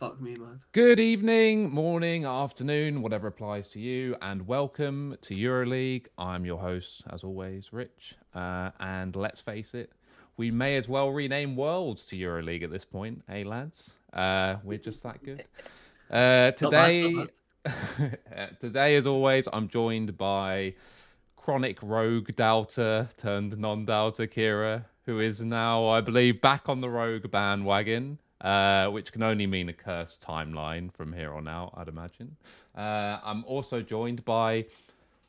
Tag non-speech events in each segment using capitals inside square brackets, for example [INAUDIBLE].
Fuck me, man. Good evening, morning, afternoon, whatever applies to you, and welcome to EuroLeague. I'm your host, as always, Rich. Uh, and let's face it, we may as well rename Worlds to EuroLeague at this point, eh, lads? Uh, we're just that good. [LAUGHS] Uh, today, [LAUGHS] today, as always, I'm joined by chronic rogue doubter turned non-doubter Kira, who is now, I believe, back on the rogue bandwagon. Uh, which can only mean a cursed timeline from here on out, I'd imagine. Uh, I'm also joined by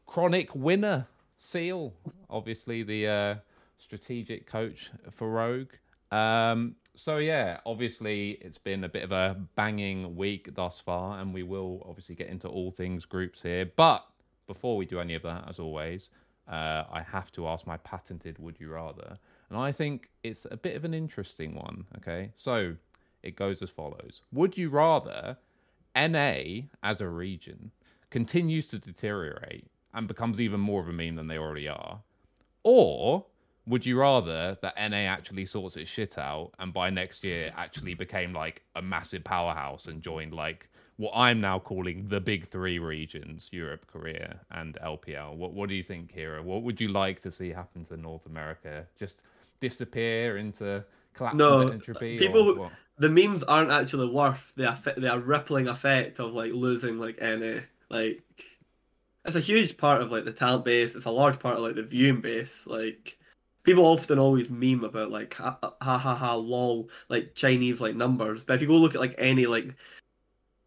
chronic winner SeeEl, obviously the uh, strategic coach for Rogue. Um, so yeah, obviously it's been a bit of a banging week thus far, and we will obviously get into all things groups here. But before we do any of that, as always, uh, I have to ask my patented "Would you rather," and I think it's a bit of an interesting one. Okay, so it goes as follows: Would you rather NA as a region continues to deteriorate and becomes even more of a meme than they already are, or would you rather that NA actually sorts its shit out and by next year actually became like a massive powerhouse and joined like what I'm now calling the big three regions Europe, Korea, and LPL? What What do you think, Kira? What would you like to see happen to North America? Just disappear into collapse No, and entropy? people who-? The memes aren't actually worth the the rippling effect of like losing like any Like, it's a huge part of like the talent base. It's a large part of like the viewing base. Like, people often always meme about like ha ha ha, ha lol like Chinese like numbers. But if you go look at like any like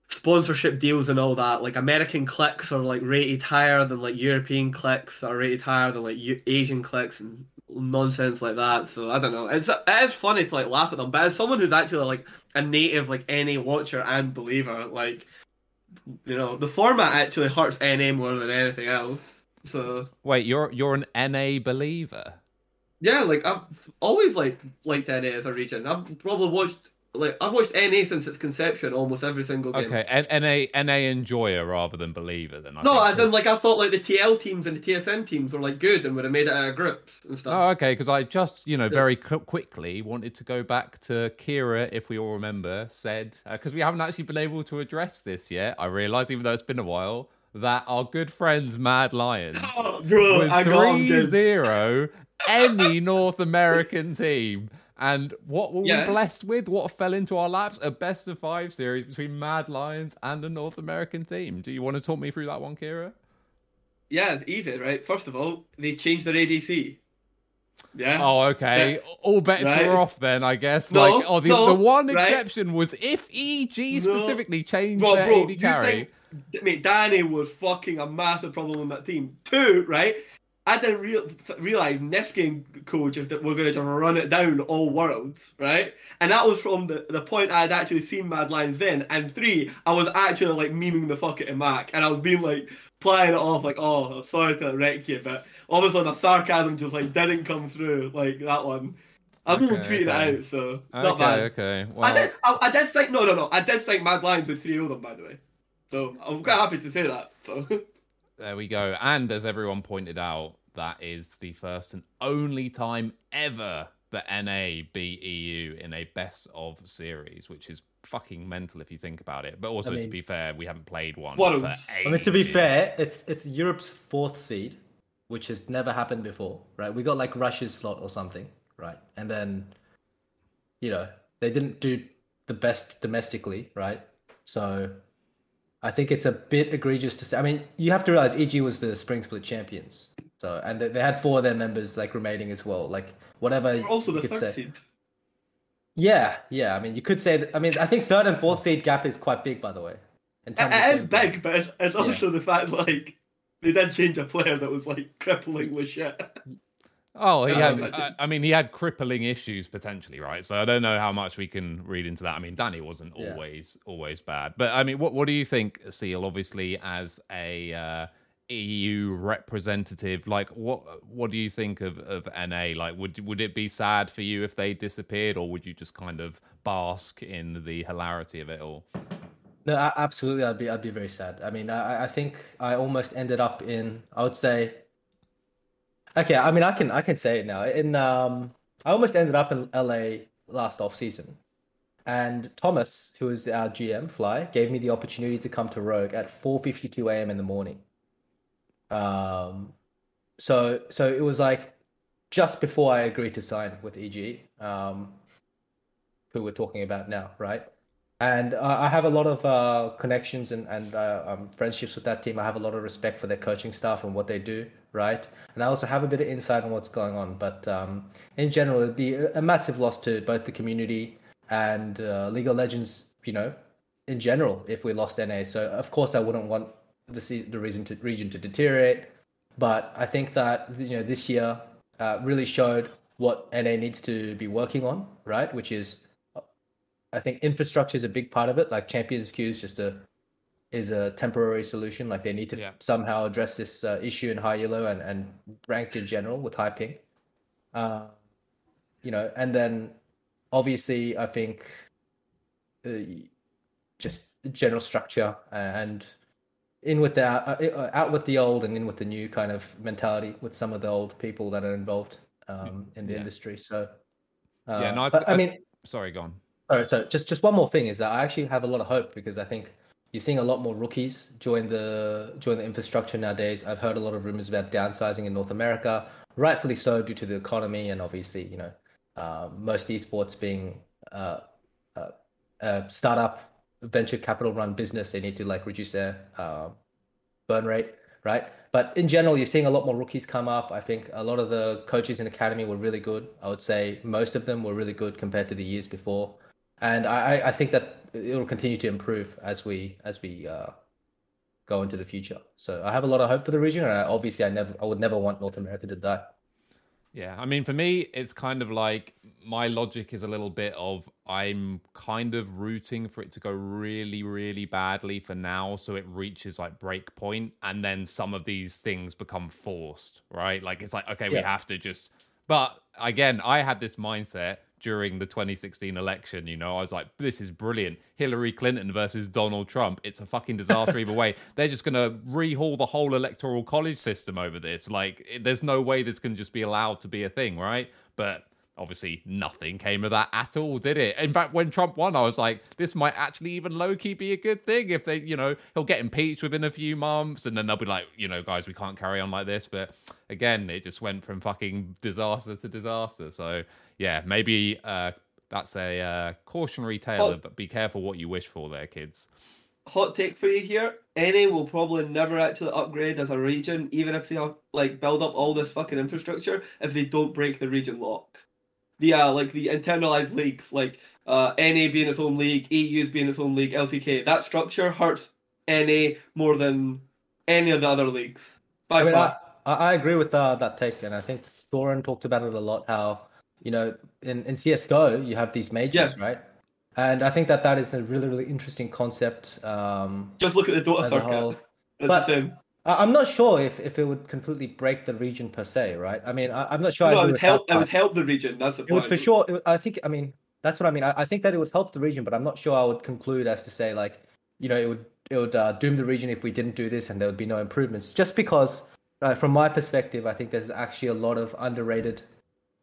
sponsorship deals and all that, like American clicks are like rated higher than like European clicks are rated higher than like U- Asian clicks and nonsense like that. So I don't know. It's it is funny to like laugh at them, but as someone who's actually like a native like NA watcher and believer, like you know, the format actually hurts NA more than anything else. So Wait, you're you're an NA believer. yeah, like I've always like liked NA as a region. I've probably watched like I've watched NA since its conception, almost every single game. Okay, N- NA NA enjoyer rather than believer. Then I No, as in like I thought like the TL teams and the TSM teams were like good and would have made it out of groups and stuff. Oh, okay. Because I just, you know, very qu- quickly wanted to go back to Kira, if we all remember, said uh, because we haven't actually been able to address this yet. I realise, even though it's been a while, that our good friends Mad Lions Oh, [LAUGHS] bro, was I got him, dude. 3-0 any North American team. And what were Yeah. we blessed with? What fell into our laps? A best of five series between Mad Lions and a North American team. Do you want to talk me through that one, Kira? Yeah, easy, right? First of all, they changed their ADC. Yeah. Oh, okay. All bets Right. were off then, I guess. No, like, oh, the, no, the one right. exception was if EG No. specifically changed Bro, their bro, AD you carry. think, mate, Danny was fucking a massive problem in that team. Two, right? I didn't real, realize Neskin coaches that were going to just run it down all worlds, right? And that was from the, the point I had actually seen Mad Lions then. And three, I was actually like memeing the fuck it in Mac, and I was being like playing it off like, oh, sorry to wreck you, but obviously the sarcasm just like didn't come through like that one. I've Okay, tweeted okay. it out, so not Okay, bad. okay. I did. I, I did think no, no, no. I did think Mad Lions would three them, by the way. So I'm quite happy to say that. So [LAUGHS] there we go. And as everyone pointed out, that is the first and only time ever that NA beat EU in a best of series, which is fucking mental if you think about it. But also, to mean- be fair, we haven't played one What for else? I mean, to be fair, it's it's Europe's fourth seed, which has never happened before, right? We got like Russia's slot or something, right? And then, you know, they didn't do the best domestically, right? So, I think it's a bit egregious to say. I mean, you have to realize EG was the spring split champions, so and they, they had four of their members like remaining as well. Like whatever we're also you the could third say. seed. Yeah, yeah. I mean, you could say that. I mean, I think third and fourth seed gap is quite big, by the way. It, is big, but it's, it's also the fact like they did change a player that was like cripplingly shit. Oh, he No, had. I, I mean, he had crippling issues potentially, right? So I don't know how much we can read into that. I mean, Danny wasn't Yeah. always always bad, but I mean, what what do you think, SeeEl? Obviously, as a uh, EU representative, like what what do you think of of NA? Like, would would it be sad for you if they disappeared, or would you just kind of bask in the hilarity of it all? No, absolutely. I'd be I'd be very sad. I mean, I I think I almost ended up in I would say. Okay, I mean, I can I can say it now. In um, I almost ended up in LA last off season, And Thomas, who is our GM, Fly, gave me the opportunity to come to Rogue at 4:52 a.m. in the morning. Um, so so it was like just before I agreed to sign with EG, um, who we're talking about now, right? And I I have a lot of uh, connections and and uh, um, friendships with that team. I have a lot of respect for their coaching staff and what they do, right? And I also have a bit of insight on what's going on. But um, in general, it'd be a massive loss to both the community and uh, League of Legends, you know, in general, if we lost NA. So of course, I wouldn't want the the reason to region to deteriorate. But I think that you know this year uh, really showed what NA needs to be working on, right? Which is, I think infrastructure is a big part of it. Like Champions Queue is just a is a temporary solution. Like they need to Yeah. somehow address this uh, issue in high Elo and and ranked in general with high ping. Uh, you know, and then obviously I think uh, just general structure and in with the uh, uh, out with the old and in with the new kind of mentality with some of the old people that are involved um, in the Yeah. industry. So uh, Yeah, no, I- but I I- mean, Sorry, go on. Sorry, so just just one more thing is that I actually have a lot of hope because I think you're seeing a lot more rookies join the join the infrastructure nowadays. I've heard a lot of rumors about downsizing in North America, rightfully so due to the economy and obviously you know uh, most esports being uh, uh, a startup venture capital run business, they need to like reduce their uh, burn rate, right? But in general, you're seeing a lot more rookies come up. I think a lot of the coaches in academy were really good. I would say most of them were really good compared to the years before, and I- I think that it will continue to improve as we as we uh, go into the future. So I have a lot of hope for the region, and I, obviously, I never I would never want North America to die. Yeah, I mean, for me, it's kind of like my logic is a little bit of I'm kind of rooting for it to go really, really badly for now, so it reaches like break point, and then some of these things become forced, right? Like it's like okay, we have to just. But again, I had this mindset during the 2016 election. You know, I was like, this is brilliant. Hillary Clinton versus Donald Trump. It's a fucking disaster either way. [LAUGHS] They're just going to rehaul the whole electoral college system over this. Like, there's no way this can just be allowed to be a thing, right? But obviously, nothing came of that at all, did it? In fact, when Trump won, I was like, this might actually even low key be a good thing if they, you know, he'll get impeached within a few months and then they'll be like, you know, guys, we can't carry on like this. But again, it just went from fucking disaster to disaster. So, yeah, maybe uh, that's a uh, cautionary tale, Oh. but be careful what you wish for there, kids. hot take for you here. NA will probably never actually upgrade as a region, even if they like build up all this fucking infrastructure, if they don't break the region lock. The uh, like the internalized leagues, like uh, NA being its own league, EU's being its own league, LCK. That structure hurts NA more than any of the other leagues by I mean, far. I, I agree with uh, that take, and I think Thorin talked about it a lot. How you know in, in CS:GO you have these majors, right? And I think that that is a really really interesting concept. Um, Just look at the Dota circuit. But- the same. I- I'm not sure if, if it would completely break the region per se, right? I mean, I, I'm not sure. No, I it would help. It would help the region. That's the It point. would for sure. would- I think. I mean, that's what I mean. I, I think that it would help the region, but I'm not sure I would conclude as to say like, you know, it would it would uh, doom the region if we didn't do this and there would be no improvements. Just because, uh, from my perspective, I think there's actually a lot of underrated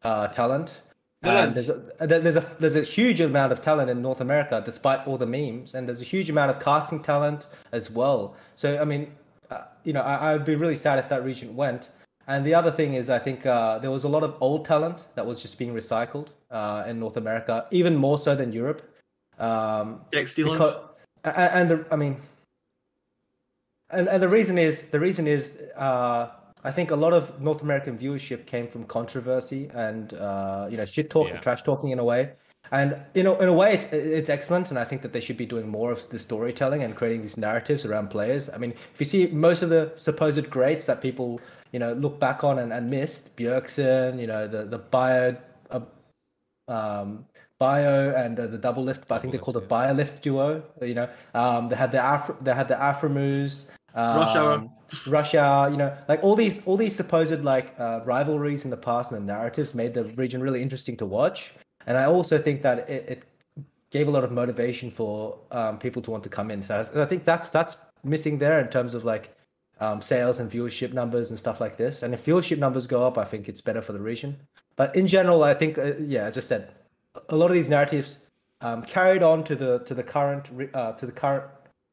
uh, talent. And there's a, there's a there's a huge amount of talent in North America, despite all the memes, and there's a huge amount of casting talent as well. So I mean, uh, you know, I, I'd be really sad if that region went. And the other thing is, I think uh, there was a lot of old talent that was just being recycled uh, in North America, even more so than Europe. Um, Jack Steelers. because, a- a- and the, I mean, and, and the reason is the reason is uh, I think a lot of North American viewership came from controversy and uh, you know shit talk, Yeah. and trash talking in a way. And you know, in a way, it's it's excellent, and I think that they should be doing more of the storytelling and creating these narratives around players. I mean, if you see most of the supposed greats that people you know look back on and, and missed, Bjergsen, you know, the the bio, uh, um, bio and uh, the Doublelift, but I think they called it lift, bio lift duo. You know, um, they had the Afro, they had the Aphromoos, um. Rush Hour, you know, like all these all these supposed like uh, rivalries in the past and the narratives made the region really interesting to watch. And I also think that it, it gave a lot of motivation for um, people to want to come in. So I, I think that's that's missing there in terms of like um, sales and viewership numbers and stuff like this. And if viewership numbers go up, I think it's better for the region. But in general, I think uh, yeah, as I said, a lot of these narratives um, carried on to the to the current uh, to the current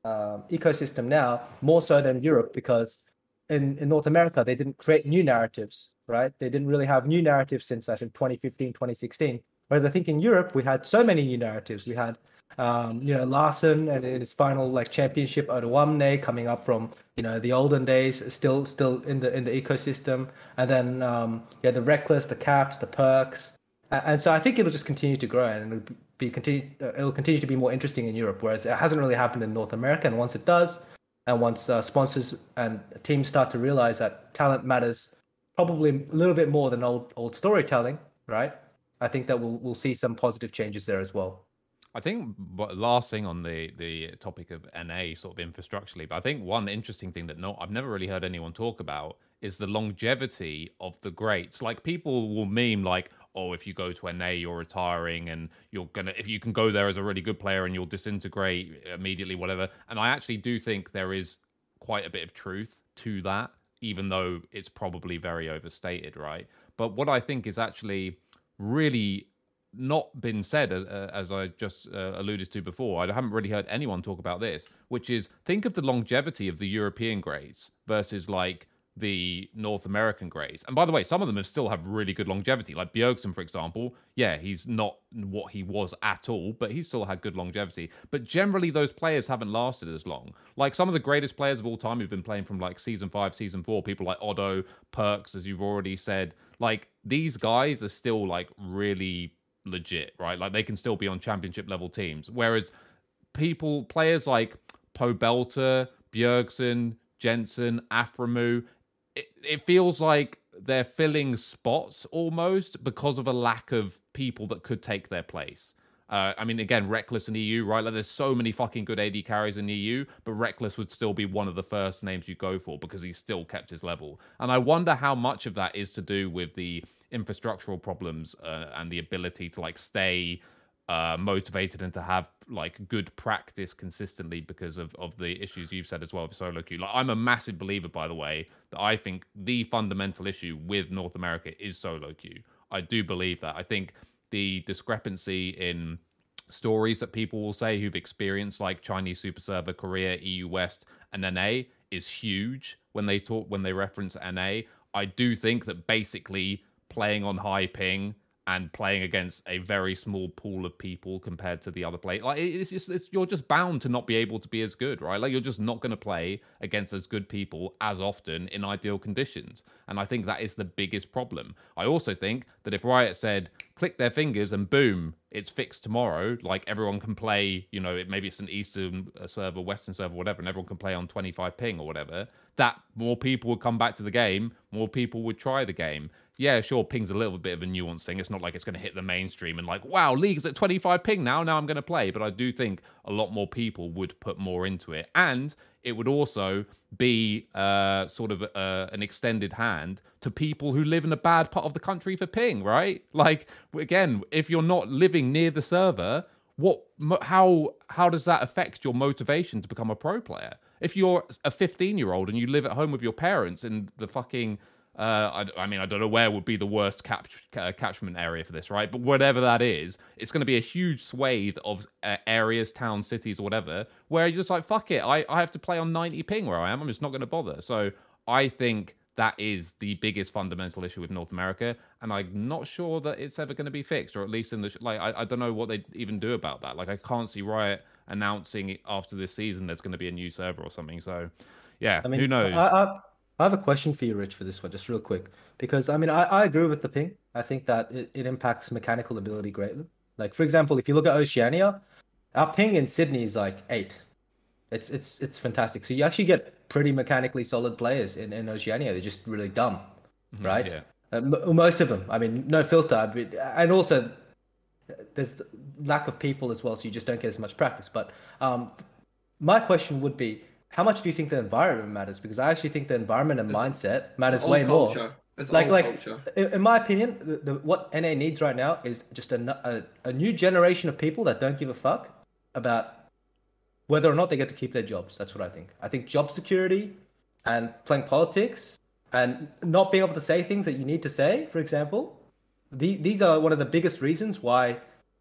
um, ecosystem now more so than Europe because in, in North America they didn't create new narratives, right? They didn't really have new narratives since I think 2015, 2016. Whereas I think in Europe we had so many new narratives. We had um, you know Larssen and his final like championship at Wamne coming up from you know the olden days, still still in the in the ecosystem, and then um, yeah the Rekkles, the caps, the Perkz, and so I think it'll just continue to grow and it'll be continue uh, it'll continue to be more interesting in Europe, whereas it hasn't really happened in North America. And once it does, and once uh, sponsors and teams start to realize that talent matters probably a little bit more than old old storytelling, right? I think that we'll we'll see some positive changes there as well. I think but last thing on the the topic of NA sort of infrastructurally, but I think one interesting thing that no I've never really heard anyone talk about is the longevity of the greats. Like people will meme like, oh, if you go to NA, you're retiring and you're gonna if you can go there as a really good player and you'll disintegrate immediately, whatever. And I actually do think there is quite a bit of truth to that, even though it's probably very overstated, right? But what I think is actually really not been said, uh, as I just uh, alluded to before. I haven't really heard anyone talk about this, which is think of the longevity of the European grades versus like the North American greys. And by the way, some of them have still have really good longevity. Like Bjergsen, for example, yeah, he's not what he was at all, but he still had good longevity. But generally, those players haven't lasted as long. Like some of the greatest players of all time who've been playing from like season five, season four, people like Odo, Perkz, as you've already said, like these guys are still like really legit, right? Like they can still be on championship level teams. Whereas people, players like Poe Belter, Bjergsen, Jensen, Aphromoo, it, it feels like they're filling spots almost because of a lack of people that could take their place. Uh, I mean, again, Rekkles in EU, right? Like, there's so many fucking good AD carries in EU, but Rekkles would still be one of the first names you go for because he still kept his level. And I wonder how much of that is to do with the infrastructural problems uh, and the ability to like stay uh, motivated and to have like good practice consistently because of, of the issues you've said as well with solo queue. Like I'm a massive believer, by the way, that I think the fundamental issue with North America is solo queue. I do believe that. I think the discrepancy in stories that people will say who've experienced like Chinese Super Server, Korea, EU West, and NA is huge when they talk when they reference NA. I do think that basically playing on high ping and playing against a very small pool of people compared to the other play. Like it's just it's, you're just bound to not be able to be as good, right? Like you're just not going to play against as good people as often in ideal conditions. And I think that is the biggest problem. I also think that if Riot said click their fingers and boom, it's fixed tomorrow, like everyone can play, you know, maybe it's an Eastern uh, server, Western server, whatever, and everyone can play on 25 ping or whatever, that more people would come back to the game, more people would try the game yeah, sure, ping's a little bit of a nuanced thing. It's not like it's going to hit the mainstream and like, wow, league's at 25 ping now. Now I'm going to play. But I do think a lot more people would put more into it, and it would also be uh, sort of uh, an extended hand to people who live in a bad part of the country for ping, right? Like again, if you're not living near the server, what how how does that affect your motivation to become a pro player? If you're a 15 year old and you live at home with your parents in the fucking uh, I, I, mean, I don't know where would be the worst uh, catchment area for this, right? But whatever that is, it's going to be a huge swathe of uh, areas, towns, cities, or whatever, where you're just like, fuck it, I, I have to play on 90 ping where I am. I'm just not going to bother. So I think that is the biggest fundamental issue with North America, and I'm not sure that it's ever going to be fixed, or at least in the like, I, I don't know what they even do about that. Like, I can't see Riot announcing after this season there's going to be a new server or something. So, yeah, I mean, who knows? I, I, have a question for you, Rich, for this one, just real quick. Because I mean, I, I agree with the ping. I think that it, it impacts mechanical ability greatly. Like for example, if you look at Oceania, our ping in Sydney is like eight. It's it's it's fantastic. So you actually get pretty mechanically solid players in, in Oceania. They're just really dumb, mm-hmm, right? Yeah. Uh, most of them. I mean, no filter. And also, there's lack of people as well, so you just don't get as much practice. But um, my question would be how much do you think the environment matters? Because I actually think the environment and it's, mindset matters way culture. more. It's like, like in, in, my opinion, the, the, what NA needs right now is just a, a, a new generation of people that don't give a fuck about whether or not they get to keep their jobs. That's what I think. I think job security and playing politics and not being able to say things that you need to say, for example, the, these are one of the biggest reasons why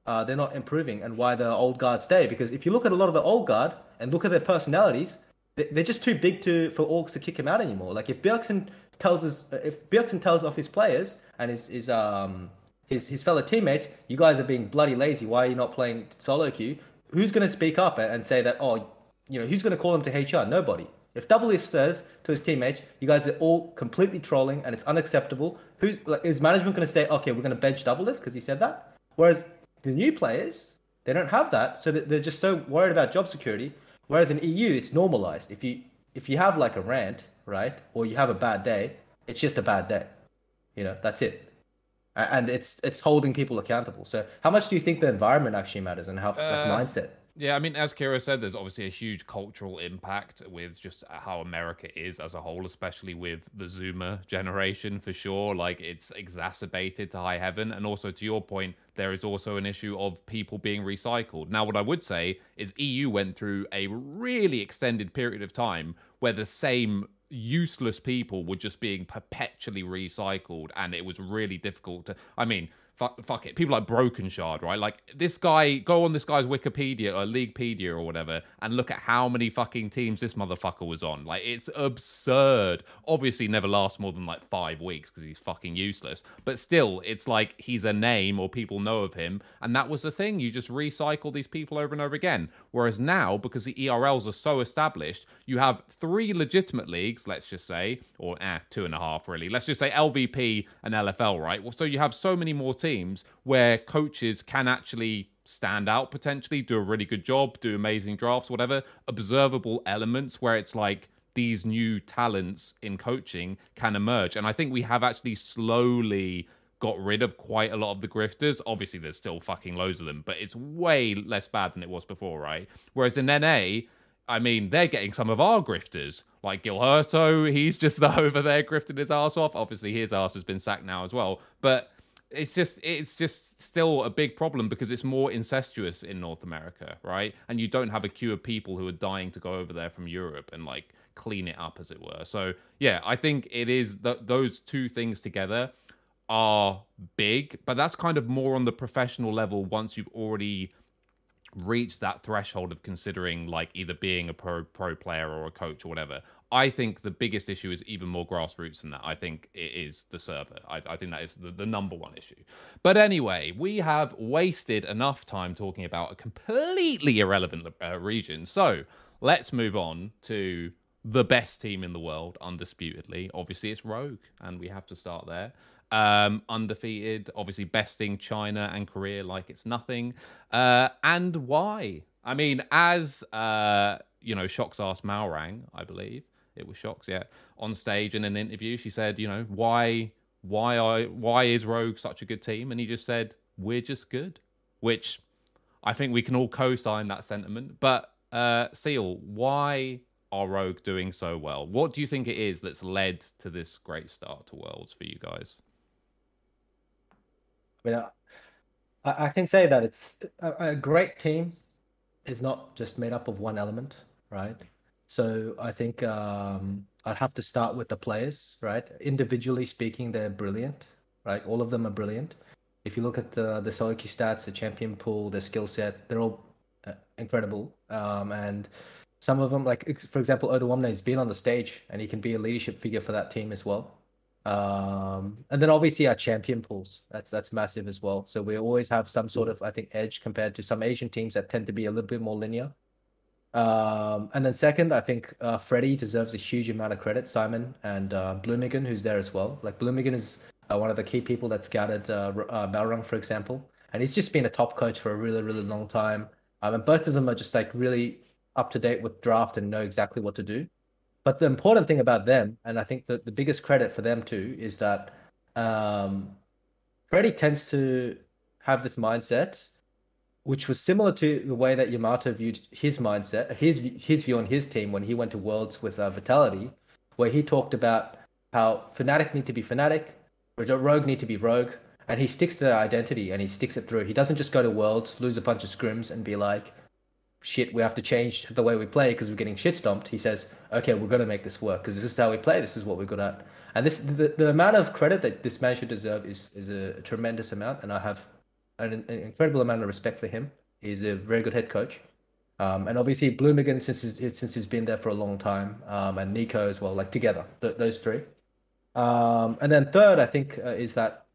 uh, they're not improving and why the old guard stay. Because if you look at a lot of the old guard and look at their personalities, they're just too big to for orcs to kick him out anymore. Like if Bjergsen tells us, if Bjergsen tells off his players and his his um his his fellow teammates, you guys are being bloody lazy. Why are you not playing solo queue? Who's going to speak up and say that? Oh, you know, who's going to call him to HR? Nobody. If Doublelift says to his teammates, "You guys are all completely trolling and it's unacceptable," who's like, is management going to say, "Okay, we're going to bench Doublelift because he said that"? Whereas the new players, they don't have that, so they're just so worried about job security. Whereas in EU, it's normalized. If you if you have like a rant, right, or you have a bad day, it's just a bad day. You know, that's it. And it's it's holding people accountable. So, how much do you think the environment actually matters and how like, Uh, mindset? Yeah, I mean, as Kira said, there's obviously a huge cultural impact with just how America is as a whole, especially with the Zoomer generation for sure. Like, it's exacerbated to high heaven. And also, to your point, there is also an issue of people being recycled. Now, what I would say is EU went through a really extended period of time where the same useless people were just being perpetually recycled, and it was really difficult to. I mean, fuck, fuck it. People like Broken Shard, right? Like this guy, go on this guy's Wikipedia or Leaguepedia or whatever, and look at how many fucking teams this motherfucker was on. Like it's absurd. Obviously, never lasts more than like five weeks because he's fucking useless. But still, it's like he's a name or people know of him, and that was the thing. You just recycle these people over and over again. Whereas now, because the ERLs are so established, you have three legitimate leagues, let's just say, or eh, two and a half really. Let's just say LVP and LFL, right? Well, so you have so many more teams where coaches can actually stand out potentially, do a really good job, do amazing drafts, whatever, observable elements where it's like these new talents in coaching can emerge. And I think we have actually slowly got rid of quite a lot of the grifters. Obviously, there's still fucking loads of them, but it's way less bad than it was before, right? Whereas in NA, I mean, they're getting some of our grifters, like Guilhoto. He's just [LAUGHS] over there grifting his ass off. Obviously, his ass has been sacked now as well. But it's just it's just still a big problem because it's more incestuous in North America, right? And you don't have a queue of people who are dying to go over there from Europe and like clean it up, as it were. So yeah, I think it is th- those two things together are big, but that's kind of more on the professional level once you've already reached that threshold of considering like either being a pro pro player or a coach or whatever. I think the biggest issue is even more grassroots than that. I think it is the server. I, I think that is the, the number one issue. But anyway, we have wasted enough time talking about a completely irrelevant uh, region. So let's move on to the best team in the world, undisputedly. Obviously, it's Rogue, and we have to start there. Um, undefeated, obviously besting China and Korea like it's nothing. Uh, and why? I mean, as uh, you know, Sjokz asked Malrang, I believe it was Sjokz, yeah, on stage in an interview. She said, you know, why, why, I, why is Rogue such a good team? And he just said, we're just good, which I think we can all co-sign that sentiment. But uh, SeeEl, why are Rogue doing so well? What do you think it is that's led to this great start to Worlds for you guys? I mean, I, I can say that it's a, a great team is not just made up of one element, right? So I think um, I'd have to start with the players, right? Individually speaking, they're brilliant, right? All of them are brilliant. If you look at the the solo queue stats, the champion pool, their skill set, they're all uh, incredible. Um, and some of them, like for example, Odoamne has been on the stage and he can be a leadership figure for that team as well. Um, and then obviously our champion pools. That's that's massive as well. So we always have some sort of I think edge compared to some Asian teams that tend to be a little bit more linear. Um, and then second, I think uh, Freddie deserves a huge amount of credit. Simon and uh, who's there as well. Like Blumigan is uh, one of the key people that scouted uh, uh, Malrang, for example, and he's just been a top coach for a really really long time. Um, and both of them are just like really up to date with draft and know exactly what to do. But the important thing about them, and I think that the biggest credit for them too, is that um, Freddie tends to have this mindset, which was similar to the way that Yamato viewed his mindset, his his view on his team when he went to Worlds with uh, Vitality, where he talked about how Fnatic need to be Fnatic, Rogue need to be Rogue, and he sticks to that identity and he sticks it through. He doesn't just go to Worlds, lose a bunch of scrims, and be like, shit, we have to change the way we play because we're getting shit stomped. He says, okay, we're going to make this work because this is how we play. This is what we're good at. And this, the, the amount of credit that this man should deserve is, is a tremendous amount. And I have an, an incredible amount of respect for him. He's a very good head coach. Um, and obviously Blumigan since he's, since he's been there for a long time, um, and Nico as well, like together, th- those three. Um, and then third, I think, uh, is that,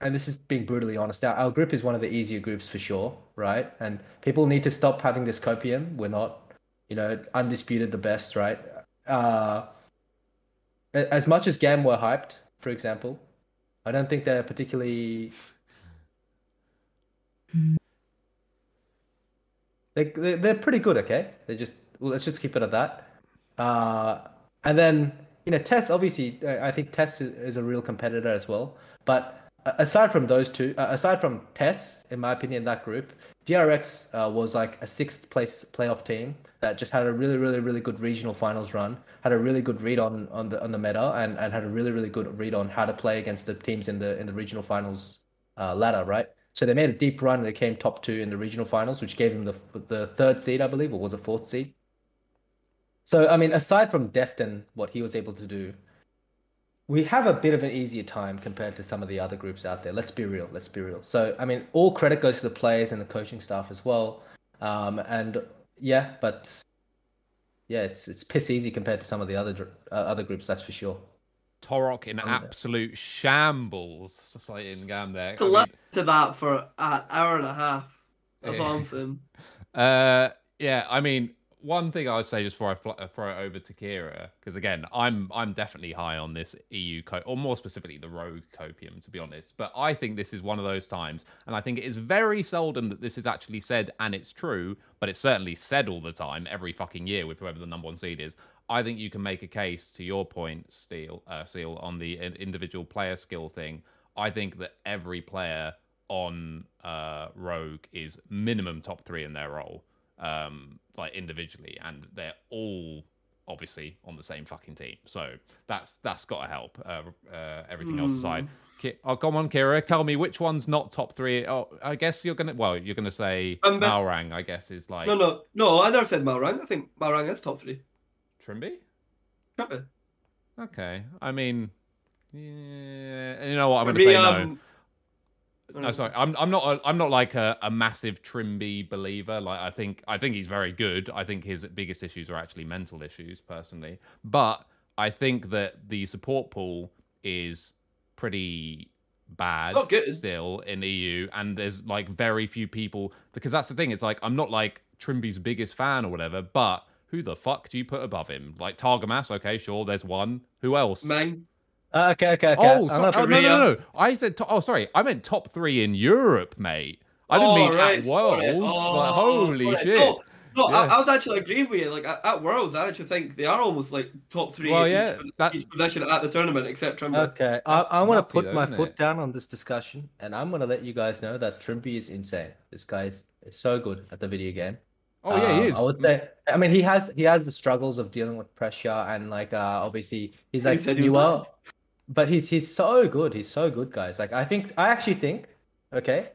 and this is being brutally honest, our, our group is one of the easier groups for sure, right? And people need to stop having this copium. We're not, you know, undisputed the best, right? Uh, as much as GAM were hyped, for example, I don't think they're particularly They, they they're pretty good. Okay, they just well, let's just keep it at that. Uh, and then you know, TeS obviously, I think TeS is, a real competitor as well. But aside from those two, uh, aside from TeS, in my opinion, that group, DRX uh, was like a sixth place playoff team that just had a really, really, really good regional finals run, had a really good read on on the on the meta, and, and had a really, really good read on how to play against the teams in the in the regional finals uh, ladder, right? So they made a deep run and they came top two in the regional finals, which gave them the the third seed, I believe, or was it fourth seed? So I mean, aside from Deft and what he was able to do, we have a bit of an easier time compared to some of the other groups out there. Let's be real. Let's be real. So I mean, all credit goes to the players and the coaching staff as well. Um, and yeah, but yeah, it's it's piss easy compared to some of the other uh, other groups. That's for sure. Torok in absolute shambles, just like in Gam there. To I mean, to that for an hour and a half. That's yeah. awesome. [LAUGHS] Uh, yeah, I mean, one thing I would say just before I fl- uh, throw it over to Kira, because again, I'm I'm definitely high on this EU co- or more specifically the Rogue copium, to be honest. But I think this is one of those times, and I think it is very seldom that this is actually said and it's true, but it's certainly said all the time, every fucking year with whoever the number one seed is. I think you can make a case to your point, Steel, uh, SeeEl, on the individual player skill thing. I think that every player on uh, Rogue is minimum top three in their role um, like individually, and they're all obviously on the same fucking team. So that's that's got to help. Uh, uh, everything mm. else aside. Hmm. Oh, come on, Kira. Tell me which one's not top three. Oh, I guess you're gonna. Well, you're gonna say um, Malrang. I guess is like. No, no, no. I never said Malrang. I think Malrang is top three. Trymbi. Trymbi. Okay. I mean, yeah. You know what? I'm gonna say um, no. No, sorry, I'm I'm not a, I'm not like a, a massive Trymbi believer. Like I think I think he's very good. I think his biggest issues are actually mental issues, personally. But I think that the support pool is pretty bad still in EU, and there's like very few people because that's the thing. It's like I'm not like Trymbi's biggest fan or whatever, but who the fuck do you put above him? Like Targamas, okay, sure, there's one. Who else? Main. Uh, okay, okay, okay. Oh, so, oh no, no, no, I said. To- oh, sorry. I meant top three in Europe, mate. I didn't oh, mean right, at Worlds. Oh, like, holy shit. No, no yeah. I, I, was actually agreeing with you. Like at, at, Worlds, I actually think they are almost like top three well, yeah, each, that... each position at the tournament, etc. Okay, I, I want to put though, my foot it? down on this discussion, and I'm going to let you guys know that Trymbi is insane. This guy is so good at the video game. Oh yeah, um, he is. I would say. I mean, he has he has the struggles of dealing with pressure and like uh obviously he's like he newer but he's he's so good. He's so good, guys. Like I think I actually think, okay,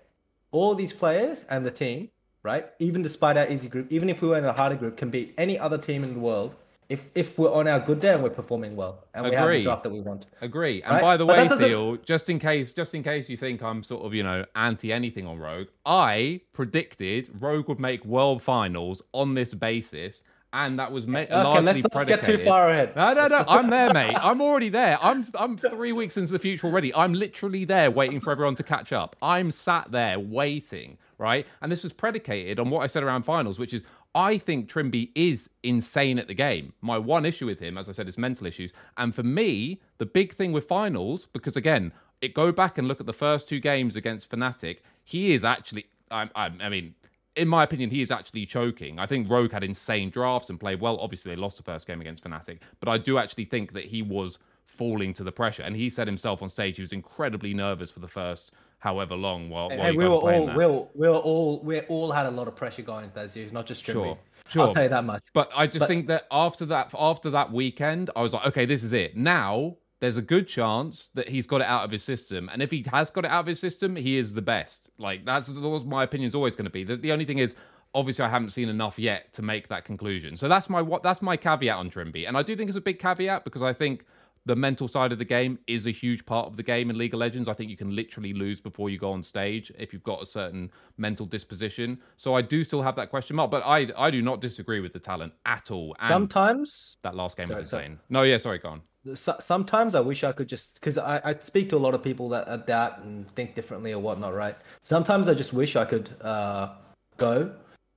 all these players and the team, right? Even despite our easy group, even if we were in a harder group, can beat any other team in the world if if we're on our good day and we're performing well and Agree. we have the draft that we want. Agree. And right? by the way, SeeEl, just in case just in case you think I'm sort of, you know, anti anything on Rogue, I predicted Rogue would make world finals on this basis and that was ma- okay, largely let's not predicated. get too far ahead. No, no, no. I'm there, [LAUGHS] mate. I'm already there. I'm I'm three weeks into the future already. I'm literally there, waiting for everyone to catch up. I'm sat there waiting, right? And this was predicated on what I said around finals, which is I think Trymbi is insane at the game. My one issue with him, as I said, is mental issues. And for me, the big thing with finals, because again, it go back and look at the first two games against Fnatic. He is actually, I, I, I mean, in my opinion, he is actually choking. I think Rogue had insane drafts and played well. Obviously, they lost the first game against Fnatic, but I do actually think that he was falling to the pressure. And he said himself on stage he was incredibly nervous for the first however long while, while we were all we were, we were all we all had a lot of pressure going into those years, not just Trymbi. Sure. Sure. I'll tell you that much. But I just but... think that after that after that weekend, I was like, okay, this is it. Now there's a good chance that he's got it out of his system. And if he has got it out of his system, he is the best. Like that's, that's my opinion is always going to be. The, the only thing is, obviously, I haven't seen enough yet to make that conclusion. So that's my what that's my caveat on Trymbi. And I do think it's a big caveat because I think the mental side of the game is a huge part of the game in League of Legends. I think you can literally lose before you go on stage if you've got a certain mental disposition. So I do still have that question mark, but I I do not disagree with the talent at all. And Sometimes that last game Sorry, was sorry. insane. No, yeah, sorry, go on. so, sometimes I wish I could just because I, I speak to a lot of people that are that and think differently or whatnot, right? Sometimes I just wish I could uh, go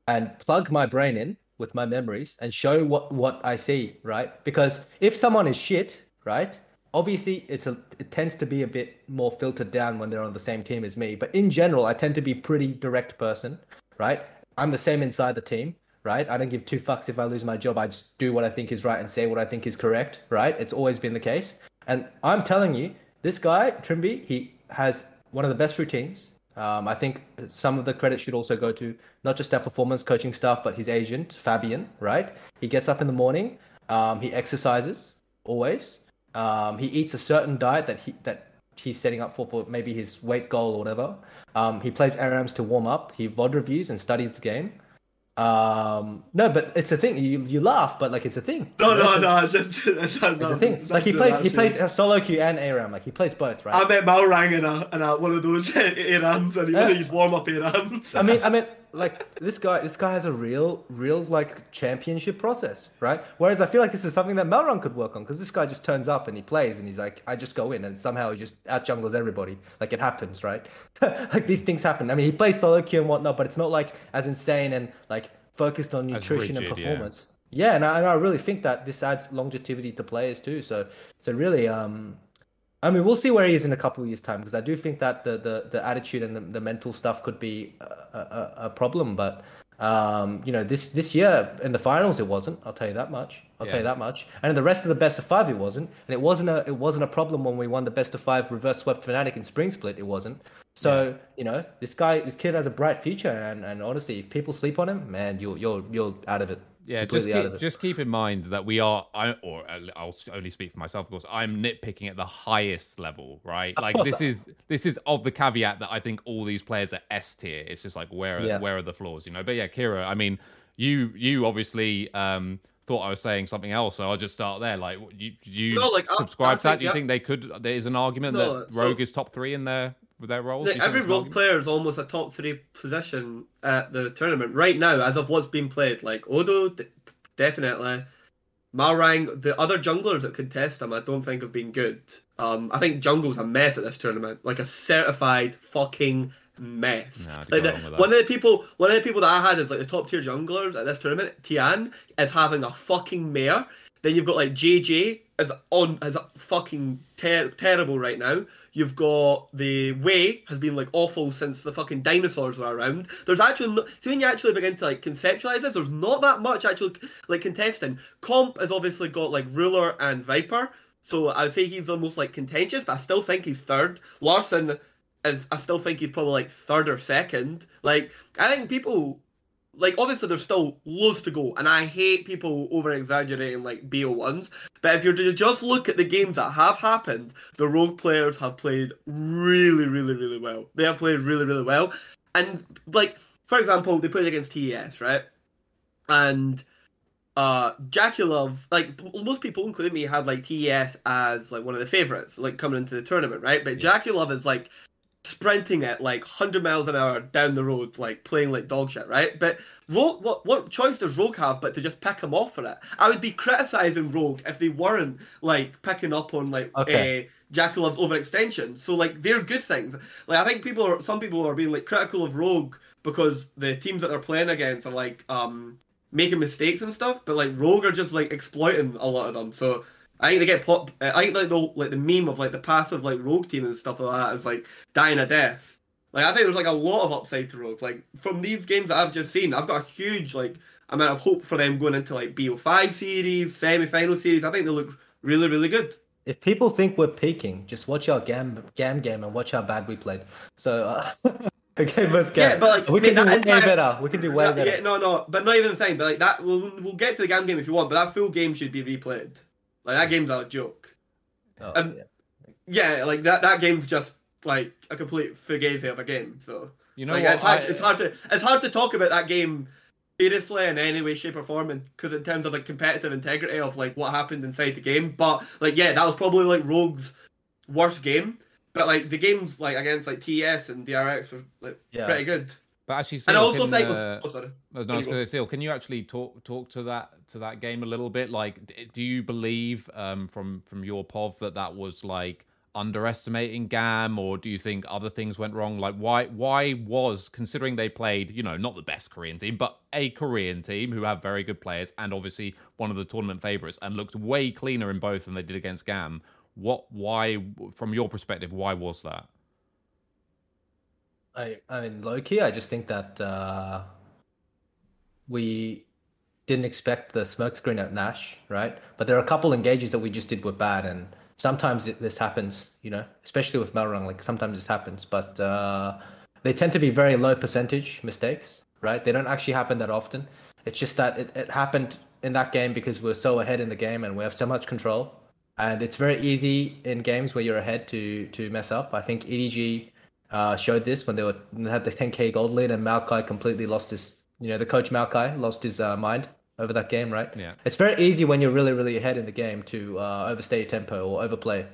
and plug my brain in with my memories and show what what I see, right? Because if someone is shit, right? Obviously, it's a it tends to be a bit more filtered down when they're on the same team as me. But in general, I tend to be pretty direct person, right? I'm the same inside the team, right? I don't give two fucks if I lose my job. I just do what I think is right and say what I think is correct, right? It's always been the case. And I'm telling you, this guy, Trymbi, he has one of the best routines. Um, I think some of the credit should also go to not just our performance coaching staff, but his agent, Fabian, right? He gets up in the morning, um, he exercises always. Um, he eats a certain diet that he that he's setting up for for maybe his weight goal or whatever. Um, he plays ARAMs to warm up. He VOD reviews and studies the game. Um, no, but it's a thing. You you laugh, but like it's a thing. No, no, no. It's, [LAUGHS] it's, it's, a thing. Like he plays, he plays solo queue and ARAM. Like he plays both, right? I met Malrang in a, in a one of those [LAUGHS] ARAMs and he Yeah. one warm up ARAMs. I mean, I mean, like this guy, this guy has a real, real like championship process, right? Whereas I feel like this is something that Malrang could work on because this guy just turns up and he plays and he's like, I just go in and somehow he just out jungles everybody. Like it happens, right? [LAUGHS] like these things happen. I mean, he plays solo queue and whatnot, but it's not like as insane and like focused on nutrition and rigid, yeah. performance. Yeah, and I, and I really think that this adds longevity to players too. So, so really, um, I mean, we'll see where he is in a couple of years' time because I do think that the the, the attitude and the, the mental stuff could be a, a, a problem. But um, you know, this this year in the finals, it wasn't. I'll tell you that much. I'll tell you that much. And in the rest of the best of five, it wasn't. And it wasn't a it wasn't a problem when we won the best of five reverse swept Fnatic in Spring Split. It wasn't. So you know, this guy, this kid has a bright future. And, and honestly, if people sleep on him, man, you're you're you're out of it. Yeah, just Completely out of keep, just keep in mind that we are, I, or I'll only speak for myself, of course. I'm nitpicking at the highest level, right? Like course. this is this is of the caveat that I think all these players are S tier. It's just like where are Yeah. where are the flaws, you know? But yeah, Kira, I mean, you you obviously um thought I was saying something else, so I'll just start there. Like, you you No, like, subscribe I to that? Do you yeah. think they could? There is an argument No, that so- Rogue is top three in their with their roles. Like every there's an rogue argument? player is almost a top three position at the tournament right now, as of what's being played. Like Odo, d- definitely. Malrang, the other junglers that contest him, I don't think have been good. Um, I think jungle's a mess at this tournament, like a certified fucking mess. Nah, like the, along with that. one of the people, one of the people that I had is like the top tier junglers at this tournament. Tian is having a fucking mare. Then you've got like JJ is on is fucking ter- terrible right now. You've got the way has been like awful since the fucking dinosaurs were around. There's actually no, so when you actually begin to like conceptualize this, there's not that much actually like contesting. Comp has obviously got like ruler and viper, so I would say he's almost like contentious, but I still think he's third. Larssen is I still think he's probably like third or second. Like I think people like obviously there's still loads to go, and I hate people over exaggerating like BO ones. But if you're to just look at the games that have happened, the rogue players have played really, really, really well. They have played really, really well. And like for example, they played against TES, right? And uh JackeyLove, like most people, including me, had like TES as like one of the favorites, like coming into the tournament, right? But JackeyLove is like sprinting at like 100 miles an hour down the road, like playing like dog shit, right? But Rogue, what what choice does Rogue have but to just pick him off for it? I would be criticizing Rogue if they weren't like picking up on like Okay. uh, JackeyLove's overextension. So like they're good things. Like I think people are some people are being like critical of Rogue because the teams that they're playing against are like um making mistakes and stuff, but like Rogue are just like exploiting a lot of them. So I think they get pop. I think like the like the meme of like the passive like Rogue team and stuff like that is like dying a death. Like I think there's like a lot of upside to Rogue. Like from these games that I've just seen, I've got a huge like amount of hope for them going into like BO5 series, semi-final series. I think they look really really good. If people think we're peaking, just watch our gam gam game and watch how bad we played. So, uh, [LAUGHS] okay, versus Yeah, but, like, we mean, can do way entire- better. We can do way Yeah, better. yeah, no, no, but not even the thing. But like that, we'll we'll get to the gam game if you want. But that full game should be replayed. Like that game's not a joke. Oh, um, yeah. Yeah, like that that game's just like a complete fugazi of a game. So You know like it's, hard, I- it's hard to it's hard to talk about that game seriously in any way, shape, or form, because in terms of the competitive integrity of like what happened inside the game. But like, yeah, that was probably like Rogue's worst game. But like the games like against like TS and DRX were like Yeah. pretty good. But actually, And also can, think, uh, oh, sorry. I was you going go. to say, SeeEl, can you actually talk talk to that to that game a little bit? Like, do you believe um, from from your pov that that was like underestimating Gam, or do you think other things went wrong? Like, why why was considering they played, you know, not the best Korean team, but a Korean team who have very good players and obviously one of the tournament favorites and looked way cleaner in both than they did against Gam. What? Why? From your perspective, why was that? I, I mean, low key, I just think that uh, we didn't expect the smoke screen at Nash, right? But there are a couple engages that we just did were bad, and sometimes it, this happens, you know, especially with Malrang. Like sometimes this happens, but uh, they tend to be very low percentage mistakes, right? They don't actually happen that often. It's just that it, it happened in that game because we're so ahead in the game and we have so much control. And it's very easy in games where you're ahead to to mess up. I think EDG uh, showed this when they were had the 10k gold lead and Maokai completely lost his you know the coach Maokai lost his uh, mind over that game right? Yeah. it's very easy when you're really really ahead in the game to uh, overstay your tempo or overplay.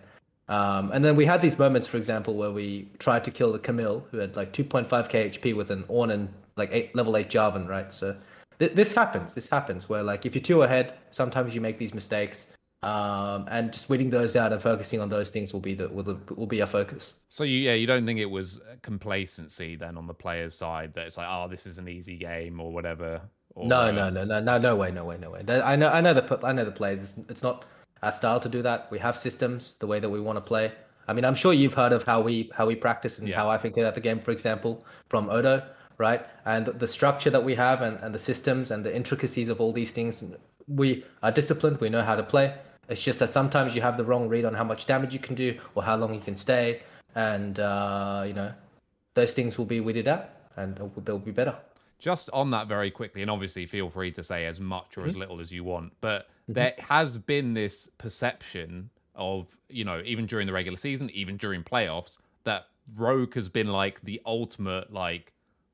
Um, and then we had these moments for example where we tried to kill the Camille who had like 2.5k HP with an Ornn like eight, level 8 Jarvan right? So th- this happens this happens where like if you're too ahead sometimes you make these mistakes um, and just weeding those out and focusing on those things will be the will, will be our focus So you, yeah, you don't think it was complacency then on the player's side that it's like, oh, this is an easy game or whatever. Or, No, no, no, no, no, no way, no way, no way. I know, I know the, I know the players. It's, it's not our style to do that. We have systems, the way that we want to play. I mean, I'm sure you've heard of how we how we practice and Yeah. how I think about the game, for example, from Odo, right? And the, the structure that we have and, and the systems and the intricacies of all these things. We are disciplined. We know how to play. It's just that sometimes you have the wrong read on how much damage you can do or how long you can stay, and uh, you know, those things will be weeded out and they'll, they'll be better. Just on that very quickly, and obviously feel free to say as much or Mm-hmm. as little as you want, but there has been this perception of, you know, even during the regular season, even during playoffs, that Rogue has been like the ultimate, like,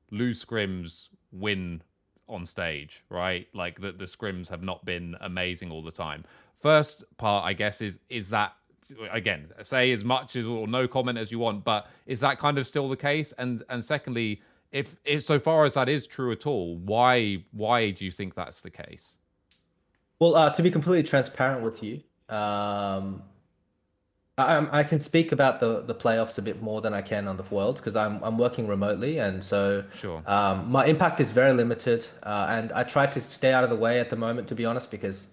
lose scrims, win on stage, right? Like that the scrims have not been amazing all the time. First part, I guess, is is that again, say as much as or no comment as you want, but is that kind of still the case? And and secondly, if if so far as that is true at all, why why do you think that's the case? Well, uh, to be completely transparent with you, um, I, I'm- can speak about the, the playoffs a bit more than I can on the world because I'm I'm working remotely, and so Sure. um, my impact is very limited. Uh, and I try to stay out of the way at the moment, to be honest, because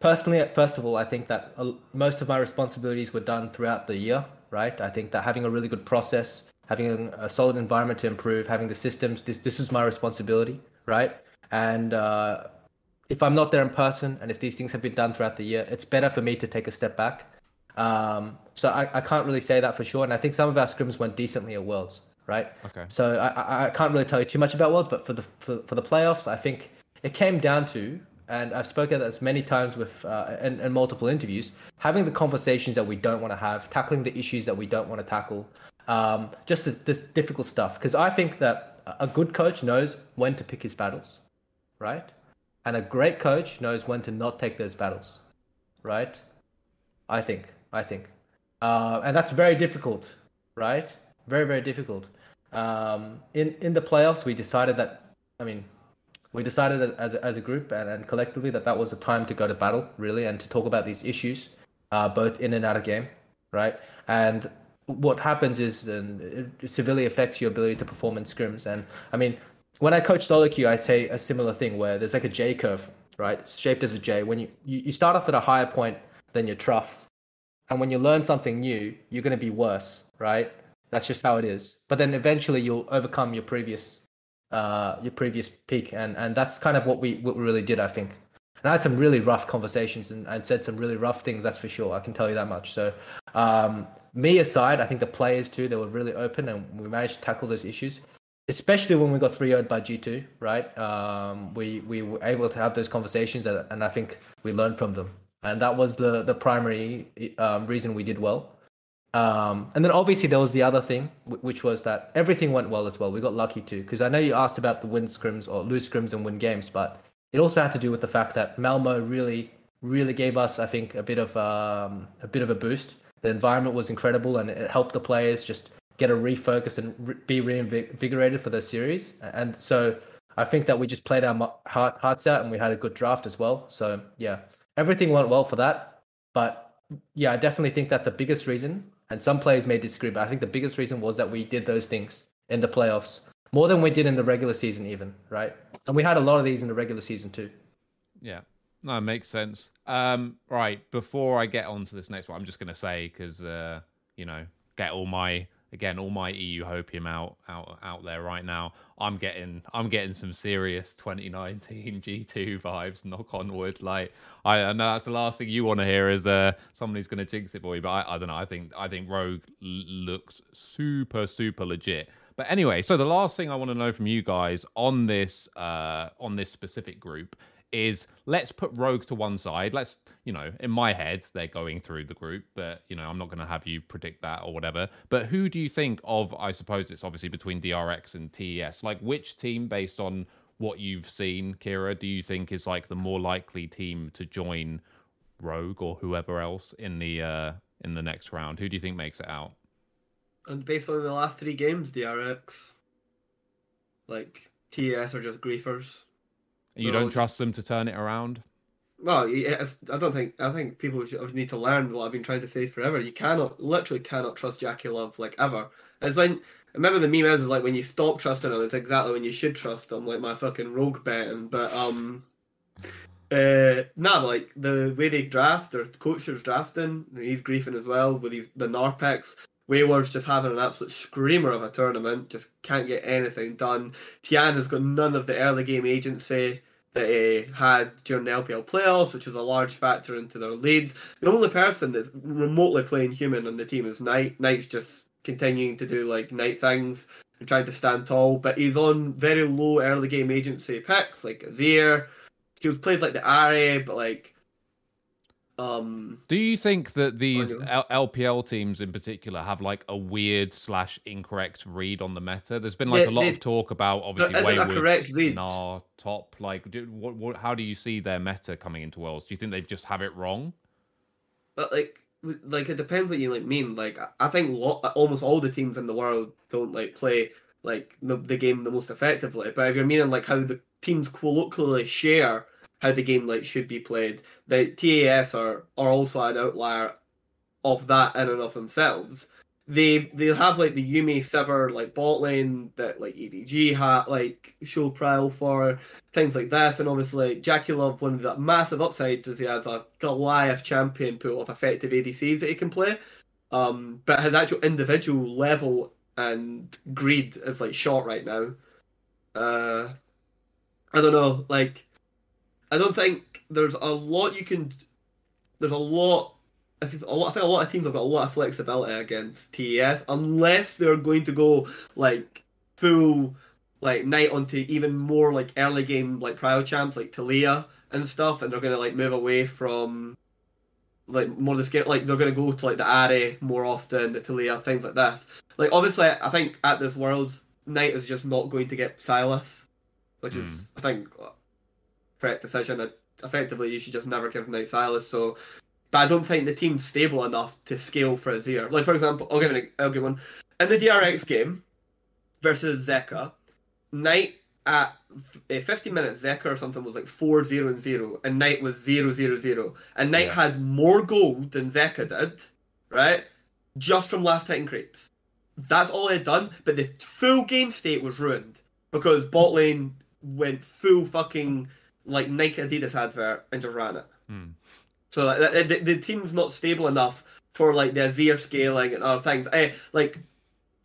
personally, first of all, I think that most of my responsibilities were done throughout the year, right? I think that having a really good process, having a solid environment to improve, having the systems, this this is my responsibility, right? And uh, if I'm not there in person, and if these things have been done throughout the year, it's better for me to take a step back. Um, so I, I can't really say that for sure. And I think some of our scrims went decently at Worlds, right? Okay. So I, I, I can't really tell you too much about Worlds, but for the for, for the playoffs, I think it came down to, and I've spoken this many times with uh, multiple interviews, having the conversations that we don't want to have, tackling the issues that we don't want to tackle, um, just this, this difficult stuff. Because I think that a good coach knows when to pick his battles, right? And a great coach knows when to not take those battles, right? I think. I think. Uh, and that's very difficult, right? Very, very difficult. Um, in in the playoffs, we decided that. I mean, we decided as as a group and, and collectively that that was a time to go to battle, really, and to talk about these issues, uh, both in and out of game, right? And what happens is, and it severely affects your ability to perform in scrims. And I mean, when I coach solo queue, I say a similar thing where there's like a J curve, right? It's shaped as a J. When you, you start off at a higher point than your trough, and when you learn something new, you're going to be worse, right? That's just how it is. But then eventually you'll overcome your previous uh your previous peak and and that's kind of what we what we really did i think. And i had some really rough conversations and, and said some really rough things that's for sure i can tell you that much. So um me aside i think the players too they were really open and we managed to tackle those issues especially when we got 3 0 by g2 right? Um we we were able to have those conversations and, and i think we learned from them. And that was the the primary um, reason we did well Um, and then obviously there was the other thing, which was that everything went well as well. We got lucky too, because I know you asked about the win scrims or lose scrims and win games, but it also had to do with the fact that Malmo really, really gave us, I think, a bit of um, a bit of a boost. The environment was incredible, and it helped the players just get a refocus and re- be reinvigorated for the series. And so I think that we just played our heart, hearts out, and we had a good draft as well. So yeah, everything went well for that. But yeah, I definitely think that the biggest reason, and some players may disagree, but I think the biggest reason was that we did those things in the playoffs more than we did in the regular season, even right. And we had a lot of these in the regular season too. Yeah. No, it makes sense. Um, right, before I get on to this next one, I'm just to say because uh, you know, get all my again all my EU hopium out out out there right now. I'm getting I'm getting some serious 2019 G2 [LAUGHS] vibes. Knock on wood. Like I, I know that's the last thing you want to hear is uh going to jinx it for you. But I, I don't know. I think I think Rogue looks super super legit. But anyway, so the last thing I want to know from you guys on this uh on this specific group is let's put Rogue to one side. Let's, you know, in my head, they're going through the group, but, you know, I'm not going to have you predict that or whatever. But who do you think of, I suppose it's obviously between DRX and TES, like which team, based on what you've seen, Kira, do you think is like the more likely team to join Rogue or whoever else in the, uh, in the next round? Who do you think makes it out? And based on the last three games, DRX, like TES are just griefers. You don't trust them to turn it around? Well, yes, I don't think I think people should need to learn what I've been trying to say forever. You cannot, literally, cannot trust JackeyLove like ever. It's when remember the meme is like when you stop trusting them, it's exactly when you should trust them, like my fucking rogue betting. But um, uh, nah, like the way they draft, their coaches drafting, he's griefing as well with these the Narpex. Wayward's just having an absolute screamer of a tournament, just can't get anything done. Tian has got none of the early game agency that he had during the LPL playoffs, which is a large factor into their leads. The only person that's remotely playing human on the team is Knight. Knight's just continuing to do like Knight things and trying to stand tall, but he's on very low early game agency picks like Azir. He was played like the Ahri, but like um Do you think that these. L- LPL teams in particular have like a weird slash incorrect read on the meta? There's been like a lot they- of talk about obviously isn't a Wayward's correct read. Nah, top. Like, do, what, what, how do you see their meta coming into Worlds? Do you think they've just have it wrong? But like, like it depends what you like mean. Like, I- I think lo- almost all the teams in the world don't like play like the, the game the most effectively. But if you're meaning like how the teams colloquially share how the game like should be played, the TES are are also an outlier of that in and of themselves. They they have like the Yuumi Sever like bot lane that like EDG had like show prial for things like this, and obviously JackeyLove one of the massive upsides is he has a Goliath champion pool of effective ADCs that he can play. Um, but his actual individual level and greed is like short right now. Uh, I don't know, like I don't think there's a lot you can. There's a lot. I think a lot. I think a lot of teams have got a lot of flexibility against TES, unless they're going to go like full like night onto even more like early game like prio champs like Taliyah and stuff, and they're gonna like move away from like more of the scare. Like they're gonna go to like the Ahri more often, the Taliyah things like this. Like obviously, I think at this world, Knight is just not going to get Sylas, which Hmm. is I think correct decision. Effectively, you should just never give Knight Sylas. So, but I don't think the team's stable enough to scale for a Azir. Like for example, I'll give an, I'll give one in the DRX game versus Zeka. Knight at uh, 50 minutes, Zeka or something was like 4 0 and 0, and Knight was 0 0 0. And Knight Yeah. had more gold than Zeka did, right? Just from last hitting creeps. That's all he had done, but the full game state was ruined because bot lane went full fucking like Nike Adidas advert and just ran it. Hmm. So like, the, the, team's not stable enough for like the Azir scaling and other things. Eh, like,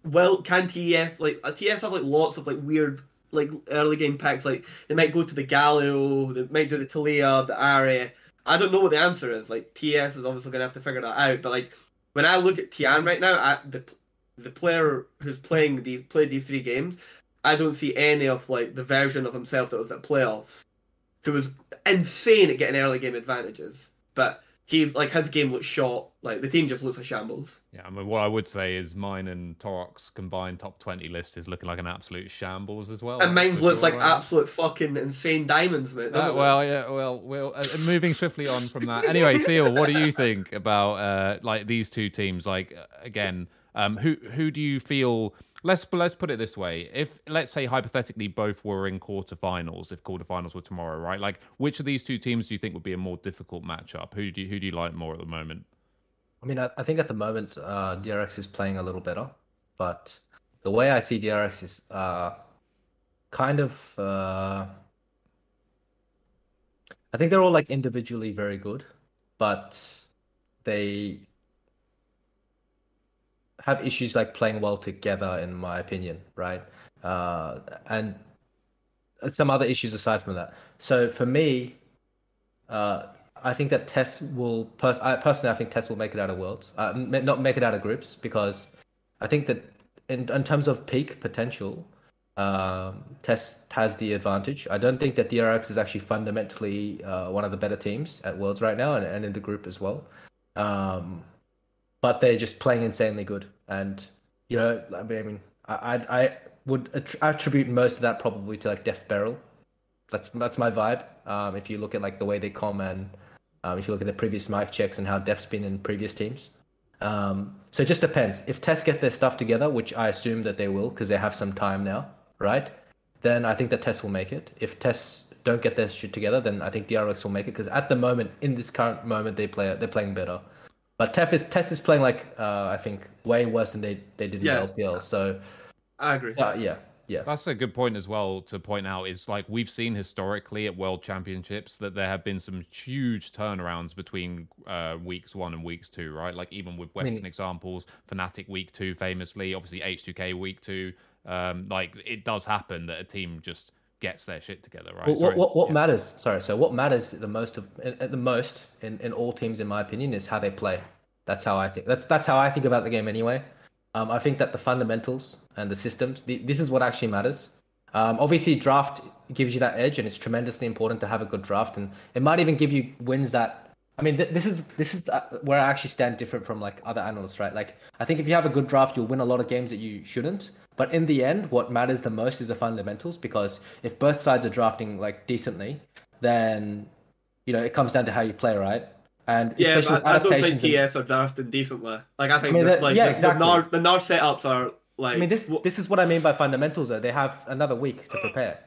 well, can TES like uh, TES have like lots of like weird like early game packs? Like they might go to the Galio, they might do the Taliyah, the Ahri. I don't know what the answer is. Like TS is obviously gonna have to figure that out. But like when I look at Tian right now, at the the player who's playing these played these three games, I don't see any of like the version of himself that was at playoffs. Who was insane at getting early game advantages. But he like his game looks shot. Like the team just looks a shambles. Yeah, I mean, what I would say is mine and Torok's combined top 20 list is looking like an absolute shambles as well. And mine looks like absolute fucking insane diamonds, mate. Uh, doesn't it? well, yeah, well, well. Uh, moving swiftly on from that. Anyway, [LAUGHS] SeeEl, what do you think about uh, like these two teams? Like uh, again, um, who who do you feel? Let's let's put it this way: if let's say hypothetically both were in quarterfinals, if quarterfinals were tomorrow, right? Like, which of these two teams do you think would be a more difficult matchup? Who do you, who do you like more at the moment? I mean, I, I think at the moment uh, DRX is playing a little better, but the way I see DRX is uh, kind of. Uh, I think they're all like individually very good, but they have issues like playing well together, in my opinion, right? Uh, and some other issues aside from that. So for me, uh, I think that TES will. Pers- I, personally, I think TES will make it out of worlds. Uh, not make it out of groups because I think that in in terms of peak potential, um, TES has the advantage. I don't think that DRX is actually fundamentally uh, one of the better teams at worlds right now, and, and in the group as well. Um, but they're just playing insanely good, and you know, I mean, I I, I would attr- attribute most of that probably to like Deft BeryL. That's that's my vibe. Um, if you look at like the way they come and um, if you look at the previous mic checks and how Deft's been in previous teams. Um, so it just depends. If TES get their stuff together, which I assume that they will because they have some time now, right? Then I think that TES will make it. If TES don't get their shit together, then I think DRX will make it because at the moment, in this current moment, they play they're playing better. But TES is TES is playing like uh, I think way worse than they they did in Yeah. the LPL. So I agree. uh, yeah, yeah. That's a good point as well to point out. Is like we've seen historically at World Championships that there have been some huge turnarounds between uh, weeks one and weeks two, right? Like even with mean- Western examples, Fnatic week two, famously, obviously H2K week two. Um, like it does happen that a team just gets their shit together, right? Well, what what, what Yeah. matters? Sorry, so what matters the most of at the most in, in all teams, in my opinion, is how they play. That's how I think. That's that's how I think about the game anyway. Um, I think that the fundamentals and the systems. The, this is what actually matters. Um, obviously, draft gives you that edge, and it's tremendously important to have a good draft, and it might even give you wins that. I mean, th- this is this is uh, where I actually stand different from like other analysts, right? Like, I think if you have a good draft, you'll win a lot of games that you shouldn't. But in the end, what matters the most is the fundamentals because if both sides are drafting like decently, then you know it comes down to how you play, right? And Yeah, I, I don't think. TS are drafting decently. Like I think mean, that, that- like yeah, the, exactly. the NAR the NAR setups are like I mean, this this is what I mean by fundamentals. Though they have another week to prepare,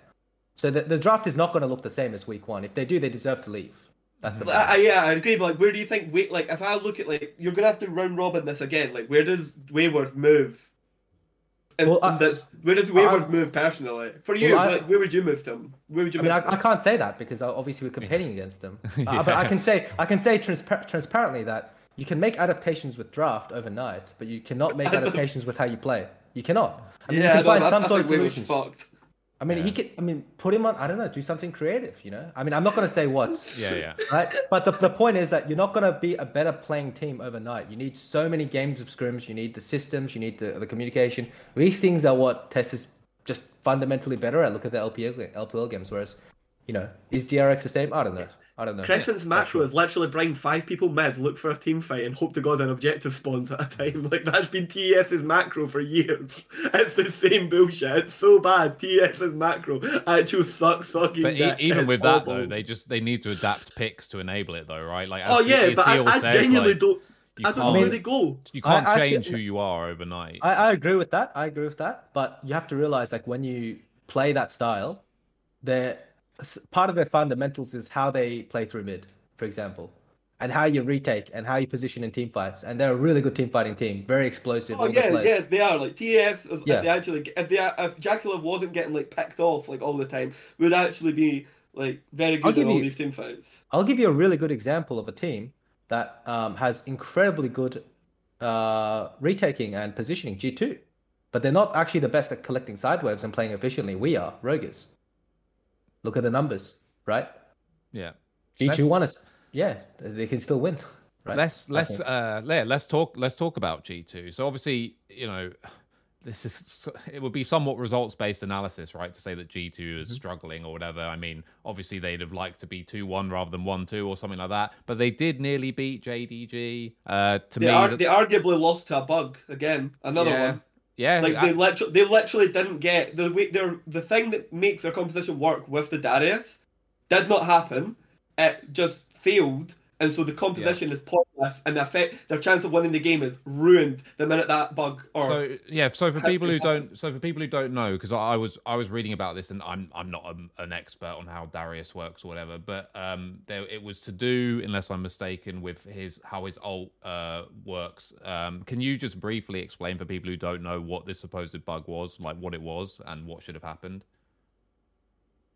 so the, the draft is not going to look the same as week one. If they do, they deserve to leave. That's the I, I- yeah, I agree. But like, where do you think? Wait, like, if I look at like, you're gonna have to round robin this again. Like, where does Wayward move? And, Well, and that's- where does Wayward I- move personally? For you, Well, I- like, where would you move them? Where would you I mean? I, can't say that because obviously we're competing against them. [LAUGHS] Uh, but I can say I can say transpar- transparently that you can make adaptations with draft overnight, but you cannot make [LAUGHS] adaptations with how you play. You cannot. I mean, you can find I- some sort of solutions. fucked. I mean, he could. I mean, put him on. I don't know. Do something creative. You know. I mean, I'm not going to say what. [LAUGHS] Yeah, yeah. right? But the, the point is that you're not going to be a better playing team overnight. You need so many games of scrims. You need the systems. You need the, the communication. These things are what TES is just fundamentally better at. Look at the LPL, LPL games. Whereas, you know, is DRX the same? I don't know. I don't know. Crescent's macro is literally bring five people mid, look for a team fight, and hope to God an objective spawns at a time. [LAUGHS] Like that's been TS's macro for years. [LAUGHS] It's the same bullshit. It's so bad. TS's macro actually sucks fucking. But e- even It's with that awful. though, they just they need to adapt picks to enable it though, right? Like, Oh yeah, but I, SeeEl I says, genuinely like, don't. you I don't know where they go. You can't I actually- change who you are overnight. I, I agree with that. I agree with that. But you have to realize, like, when you play that style, their s- part of their fundamentals is how they play through mid, for example, and how you retake and how you position in team fights. And they're a really good team fighting team, very explosive. Oh yeah, yeah, they are like TS. If Yeah. they actually, if they, if JackeyLove wasn't getting like picked off like all the time, would actually be like very good in all you- these team fights. I'll give you a really good example of a team that um, has incredibly good uh, retaking and positioning, G2. But they're not actually the best at collecting side waves and playing efficiently. We are, Rogers. Look at the numbers, right? yeah. G2 Let's- won us. Yeah, they can still win. Right? Let's let's uh yeah, let's talk let's talk about G two. So obviously, you know, [SIGHS] this is it would be somewhat results based analysis, right? To say that G2 is Mm-hmm. struggling or whatever. I mean, obviously they'd have liked to be two one rather than one two or something like that. But they did nearly beat JDG. Uh, to They, me, ar- that- they arguably lost to a bug again. Another yeah, one. Yeah, Like I- they literally, they literally didn't get the way their the thing that makes their composition work with the Darius did not happen. It just failed, and so the composition is pointless, and the effect their chance of winning the game is ruined the minute that bug or so yeah so for people who don't so for people who don't know because I, was i was reading about this and i'm i'm not a, an expert on how darius works or whatever but um there it was to do unless i'm mistaken with his how his alt uh works. Um can you just briefly explain for people who don't know what this supposed bug was like what it was and what should have happened?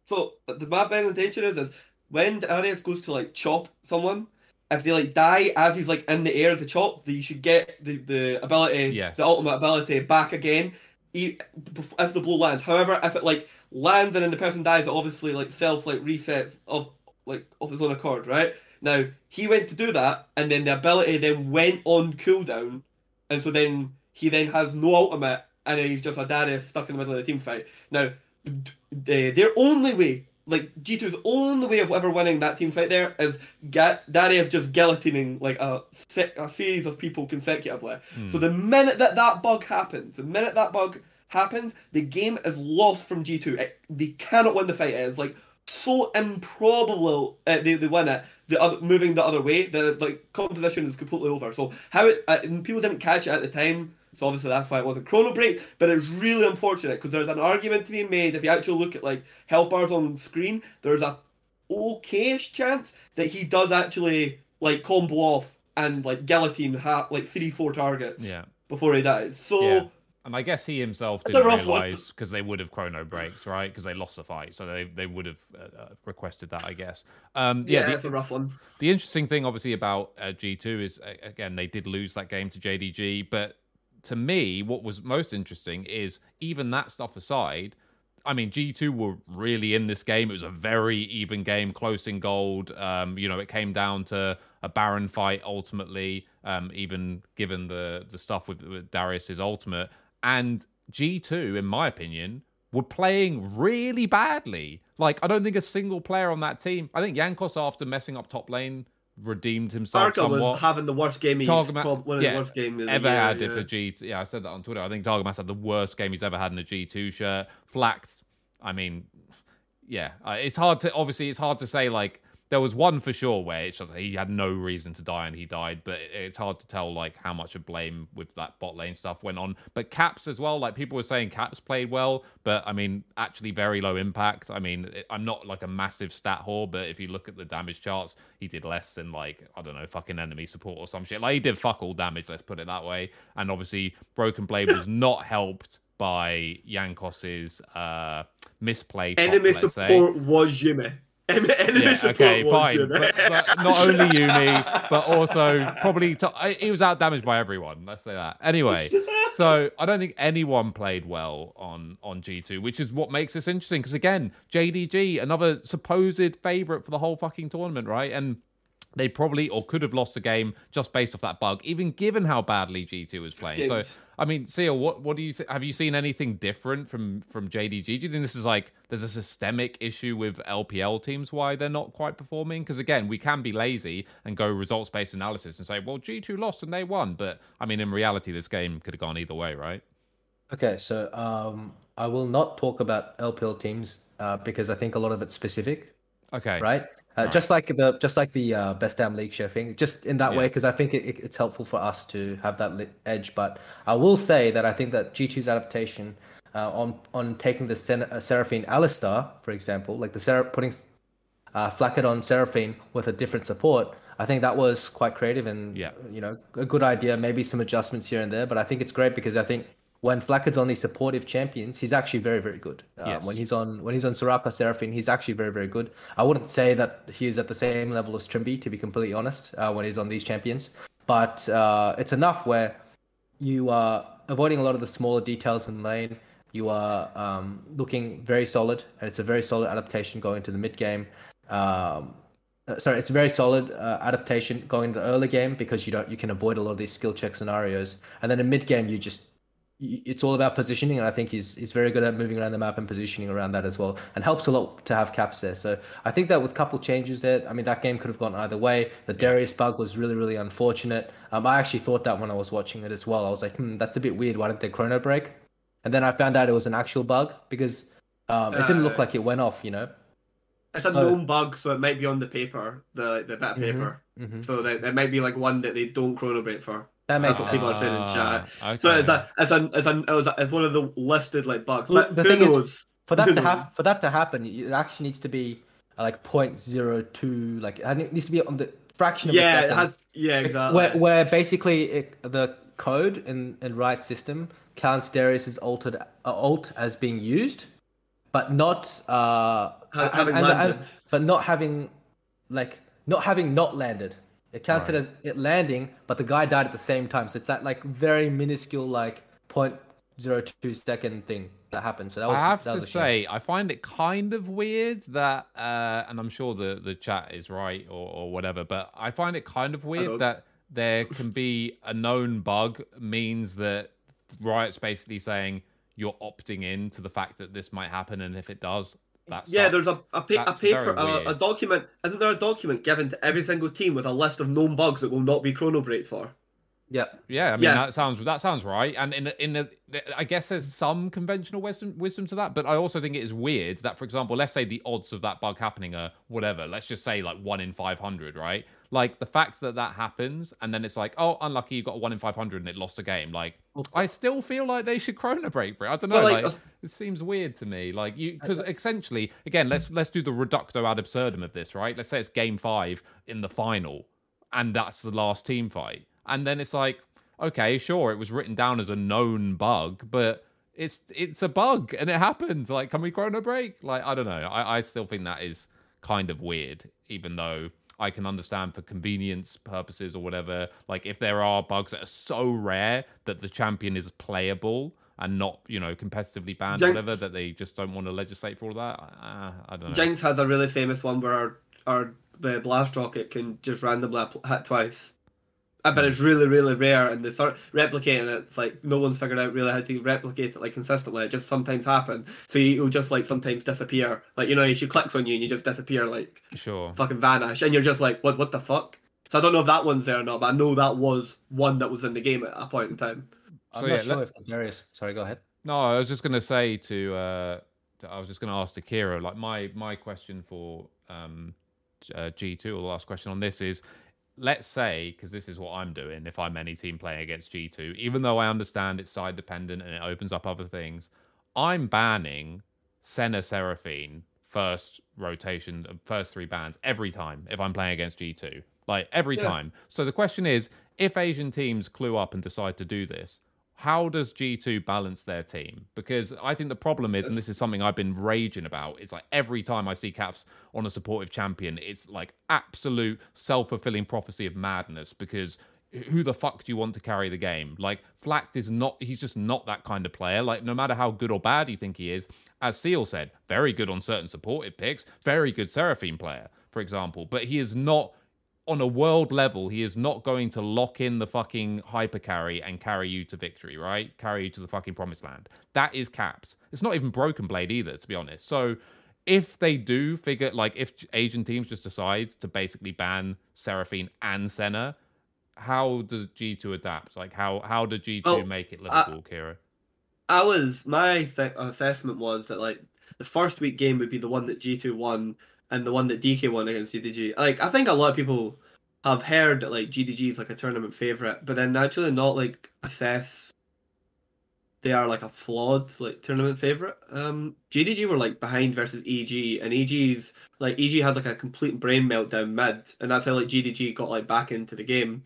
So the bad of danger is, is when Darius goes to like chop someone, if they like die as he's like in the air as a chop, then you should get the, the ability, Yes. the ultimate ability back again. If the blow lands, however, if it like lands and then the person dies, it obviously like self like resets of like of its own accord, right? Now he went to do that, and then the ability then went on cooldown, and so then he then has no ultimate, and then he's just a Darius stuck in the middle of the team fight. Now the, uh, their only way, like G2's only way of ever winning that team fight there is Ga- Darius just guillotining like a, se- a series of people consecutively. So the minute that that bug happens, the minute that bug happens, the game is lost from G2. It, they cannot win the fight. It is like so improbable uh, they, they win it. The other, moving the other way, the like composition is completely over. So how it uh, and people didn't catch it at the time. So obviously that's why it wasn't Chrono Break, but it's really unfortunate because there's an argument to be made if you actually look at like health bars on screen, there's a okayish chance that he does actually like combo off and like guillotine ha- like three four targets yeah before he dies. So Yeah. and i guess he himself didn't realize because they would have chrono breaks right because they lost the fight so they they would have uh, uh, requested that i guess um yeah, yeah, the- it's a rough one. The interesting thing, obviously, about uh, G2 is, uh, again, they did lose that game to JDG. But to me, what was most interesting is even that stuff aside, I mean, G2 were really in this game. It was a very even game, close in gold. Um, you know, it came down to a Baron fight ultimately, um, even given the, the stuff with, with Darius's ultimate. And G2, in my opinion, were playing really badly. Like, I don't think a single player on that team. I think Jankos, after messing up top lane, redeemed himself Tarka somewhat. was having the worst game he's prob- one of yeah, the worst games ever had it for G. Yeah, I said that on Twitter. I think Targamas had the worst game he's ever had in a G2 shirt. Flakked. I mean, yeah, uh, it's hard to obviously it's hard to say like there was one for sure where it's just he had no reason to die and he died, but it's hard to tell like how much of blame with that bot lane stuff went on. But Caps as well, like people were saying Caps played well, but I mean actually very low impact. I mean I'm not like a massive stat whore, but if you look at the damage charts, he did less than like I don't know fucking enemy support or some shit. Like he did fuck all damage, let's put it that way. And obviously Broken Blade was [LAUGHS] not helped by Jankos's uh misplay. top, Enemy say. support was Yuumi. En- Enemy Yeah, support okay, fine. But, but not only Yuumi, but also probably to, he was out damaged by everyone. Let's say that. Anyway, so I don't think anyone played well on on G two, which is what makes this interesting. Because again, JDG, another supposed favorite for the whole fucking tournament, right? And they probably or could have lost the game just based off that bug, even given how badly G2 was playing. So, I mean, SeeEl, what what do you think? Have you seen anything different from from JDG? Do you think this is like there's a systemic issue with LPL teams why they're not quite performing? Because again, we can be lazy and go results based analysis and say, well, G2 lost and they won, but I mean, in reality, this game could have gone either way, right? Okay, so um, I will not talk about LPL teams uh, because I think a lot of it's specific, Okay, right? Uh, Right. Just like the just like the uh, best damn league share thing, just in that way, because I think it, it- it's helpful for us to have that li- edge. But I will say that I think that G2's adaptation uh, on on taking the Sen- uh, Seraphine Alistar, for example, like the Seraph putting uh, Flakked on Seraphine with a different support, I think that was quite creative and Yeah. you know a good idea. Maybe some adjustments here and there, but I think it's great because I think when Flakked's on these supportive champions, he's actually very very good. Yes. When he's on when he's on Soraka Seraphine, he's actually very very good. I wouldn't say that he is at the same level as Trymbi, to be completely honest, uh, when he's on these champions, but uh, it's enough where you are avoiding a lot of the smaller details in lane. You are um, looking very solid, and it's a very solid adaptation going into the mid game. Um, uh, sorry, it's a very solid uh, adaptation going into the early game because you don't you can avoid a lot of these skill check scenarios, and then in mid game you just it's all about positioning, and I think he's he's very good at moving around the map and positioning around that as well, and helps a lot to have caps there. So I think that with a couple changes there, I mean that game could have gone either way. The Darius bug was really really unfortunate. Um, I actually thought that when I was watching it as well. I was like, hmm, that's a bit weird. Why didn't they chrono break? And then I found out it was an actual bug because um, it didn't look Uh, like it went off. You know. It's a So- known bug, so it might be on the paper, the the bit of paper. Mhm. So that it might be like one that they don't chrono break for. That makes That's what people are saying in chat. Ah, So okay. it's a it's a it's a it was a, it's one of the listed like bugs. Well, But the who thing is- knows? for that Who to happen for that to happen it actually needs to be uh, like 0.02 like it needs to be on the fraction of a yeah, second it has. Yeah, exactly. where, where basically it, the code in in right system counts Darius's altered uh, alt as being used but not uh Ha- having and- and- but not having like not having not landed. It counts Right. as it landing but the guy died at the same time. So it's that like very minuscule like 0.02 second thing that happened. So that was I have that to was a shame. say, I find it kind of weird that, uh, and I'm sure the, the chat is right or, or whatever, but I find it kind of weird that there can be a known bug means that Riot's basically saying you're opting in to the fact that this might happen, and if it does, that yeah, sucks. there's a a, pa- a paper, a, a document. Isn't there a document given to every single team with a list of known bugs that will not be chrono breaked for? yeah Yeah, I mean Yeah. that sounds that sounds right, and in a- in a, I guess there's some conventional wisdom wisdom to that, but I also think it is weird that, for example, let's say the odds of that bug happening are whatever, let's just say like one in five hundred, right? Like the fact that that happens, and then it's like, oh, unlucky, you got a one in five hundred and it lost a game. Like, I still feel like they should chrono break for it. I don't know, But, like, like, it seems weird to me. Like you, because essentially, again, let's let's do the reducto ad absurdum of this, right? Let's say it's game five in the final, and that's the last team fight, and then it's like, okay, sure, it was written down as a known bug, but it's it's a bug and it happened. Like, can we chrono break? Like, I don't know. I, I still think that is kind of weird, even though I can understand for convenience purposes or whatever. Like, if there are bugs that are so rare that the champion is playable and not, you know, competitively banned or whatever, that they just don't want to legislate for all that. Uh, I don't know. Jinx has a really famous one where our, our the blast rocket can just randomly hit twice. But it's really, really rare, and they start replicating it. It's like no one's figured out really how to replicate it like consistently. It just sometimes happens. So you'll just like sometimes disappear. Like you know, she clicks on you and you just disappear, like Sure. fucking vanish, and you're just like, what? What the fuck? So I don't know if that one's there or not, but I know that was one that was in the game at a point in time. I'm So, not yeah, sure let- if the Darius sorry go ahead No, I was just gonna say to, uh, to I was just gonna ask to Kira, like my my question for um uh, G two or the last question on this is, let's say because this is what I'm doing if I'm any team playing against G two, even though I understand it's side dependent and it opens up other things, I'm banning Senna Seraphine first rotation, uh, first three bans every time if I'm playing against G two, like every Yeah. time. So the question is, if Asian teams clue up and decide to do this, how does G2 balance their team? Because I think the problem is, and this is something I've been raging about, it's like every time I see Caps on a supportive champion, it's like absolute self fulfilling prophecy of madness because who the fuck do you want to carry the game? Like, Flakked is not, he's just not that kind of player. Like, no matter how good or bad you think he is, as SeeEl said, very good on certain supportive picks, very good Seraphine player, for example, but he is not on a world level, he is not going to lock in the fucking hyper carry and carry you to victory, right? Carry you to the fucking promised land. That is caps. It's not even Broken Blade either, to be honest. So if they do figure, like, if Asian teams just decide to basically ban Seraphine and Senna, how does G2 adapt? Like, how how did G2 Oh, make it livable, Kira? I was my th- assessment was that like the first week game would be the one that G two won and the one that DK won against JDG. Like I think a lot of people have heard that like JDG is like a tournament favorite, but then actually not like assess they are like a flawed like tournament favorite. Um, JDG were like behind versus EG, and EG's like EG had like a complete brain meltdown mid, and that's how like JDG got like back into the game.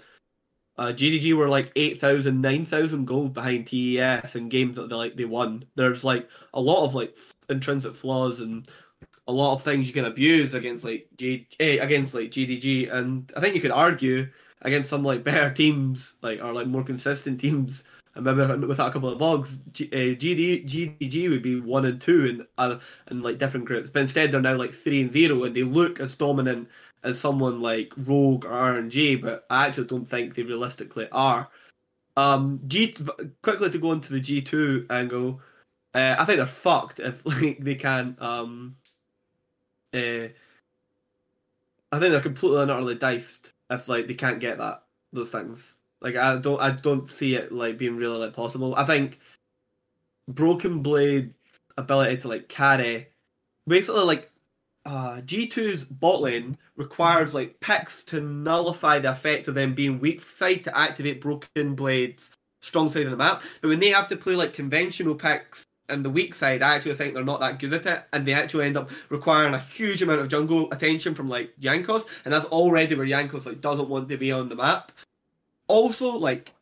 Uh, JDG were like 8,000, 9,000 gold behind TES in games that they like they won. There's like a lot of like intrinsic flaws and a lot of things you can abuse against like G eh, against like JDG, and I think you could argue against some like better teams like or like more consistent [LAUGHS] teams. And maybe without a couple of bugs, GD, JDG would be one and two in uh, in like different groups. But instead, they're now like three and zero, and they look as dominant as someone like Rogue or RNG, but I actually don't think they realistically are. Um, G quickly to go into the G two angle. Uh, I think they're fucked if [LAUGHS] like they can't. Um, uh, I think they're completely and utterly diced if like they can't get that those things. Like I don't I don't see it like being really like possible. I think Broken Blade's ability to like carry basically like uh, G2's bot lane requires like picks to nullify the effect of them being weak side to activate Broken Blade's strong side of the map. But when they have to play like conventional picks and the weak side, I actually think they're not that good at it, and they actually end up requiring a huge amount of jungle attention from like Jankos, and that's already where Jankos like doesn't want to be on the map. Also, like,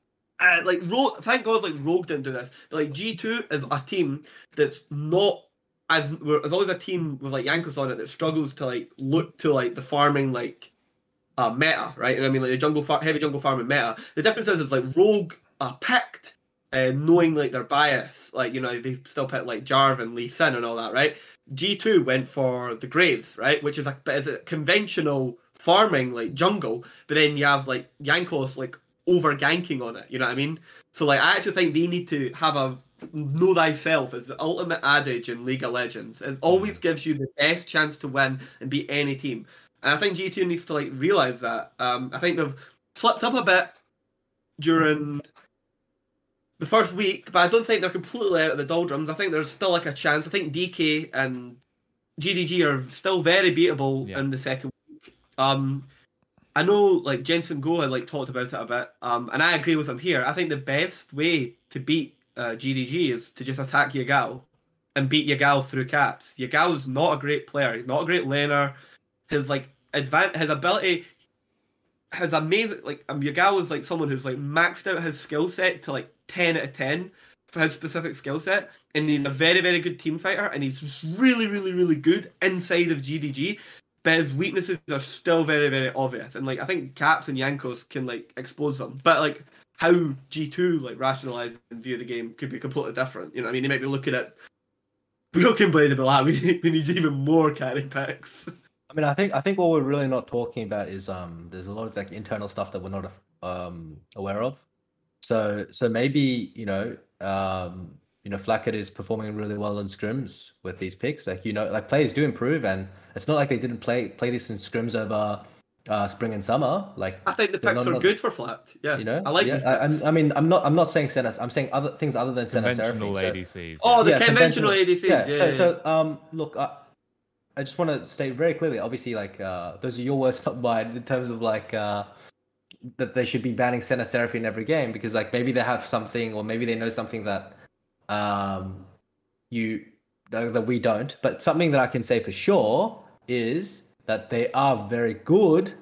uh, like Rogue, thank God, like Rogue didn't do this. But like G two is a team that's not as as always a team with like Jankos on it that struggles to like look to like the farming like uh meta, right? And I mean like the jungle far- heavy jungle farming meta. The difference is is like Rogue are picked uh, knowing like their bias, like you know they still pick like Jarvan, Lee Sin, and all that, right? G two went for the Graves, right, which is a is a conventional farming like jungle, but then you have like Jankos like over ganking on it. You know what I mean? So like I actually think they need to have a know thyself is the ultimate adage in League of Legends. It always gives you the best chance to win and beat any team. And I think G2 needs to like realize that. Um, I think they've slipped up a bit during the first week, but I don't think they're completely out of the doldrums. I think there's still like a chance. I think DK and JDG are still very beatable Yeah. in the second week. Um, I know like Jensen Go had like talked about it a bit, um, and I agree with him here. I think the best way to beat uh, JDG is to just attack Yagao and beat Yagao through caps. Yagao's not a great player. He's not a great laner. His like advan- his ability, his amazing like um, Yagao is like someone who's like maxed out his skill set to like ten out of ten for his specific skill set, and he's a very very good team fighter, and he's really really really good inside of JDG. But his weaknesses are still very very obvious, and like I think Caps and Jankos can like expose them, but like how G2 like rationalize and view the game could be completely different. You know, what I mean, they might be looking at Broken Blade and be like, we need, we need even more carry packs. [LAUGHS] I mean, I think I think what we're really not talking about is um, there's a lot of like internal stuff that we're not um aware of. So so maybe you know um you know Flakked is performing really well in scrims with these picks. Like you know, like players do improve, and it's not like they didn't play play this in scrims over uh spring and summer. Like I think the picks not- are not- good for flat. Yeah, you know, I like yeah, these I, picks. I'm- mean, I'm not I'm not saying Senna. I'm saying other things other than Senna Conventional Seraphine. So- ADCs. Oh, the Yeah, conventional, conventional- ADCs. yeah, Yeah, so yeah, so um look I, I just want to state very clearly obviously like uh those are your words [LAUGHS] not mine in terms of like uh that they should be banning Senna Seraphine in every game because like maybe they have something or maybe they know something that um you that we don't but something that I can say for sure is that they are very good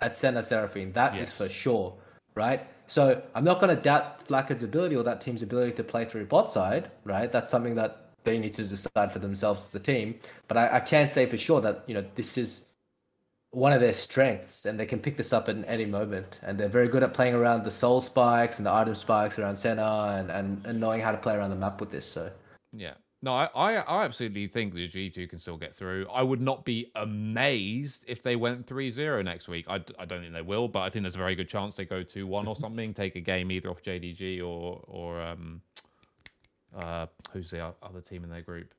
at Senna Seraphine That is Yes. for sure right so I'm not going to doubt Flakked's ability or that team's ability to play through bot side, right? That's something that they need to decide for themselves as a team. But I, I can't say for sure that you know this is one of their strengths, and they can pick this up at any moment. And they're very good at playing around the soul spikes and the item spikes around Senna, and, and, and knowing how to play around the map with this. So Yeah. No, I, I, I absolutely think the G2 can still get through. I would not be amazed if they went 3 0 next week. I, I don't think they will, but I think there's a very good chance they go 2 1 or [LAUGHS] something, take a game either off JDG or, or um, uh, who's the other team in their group?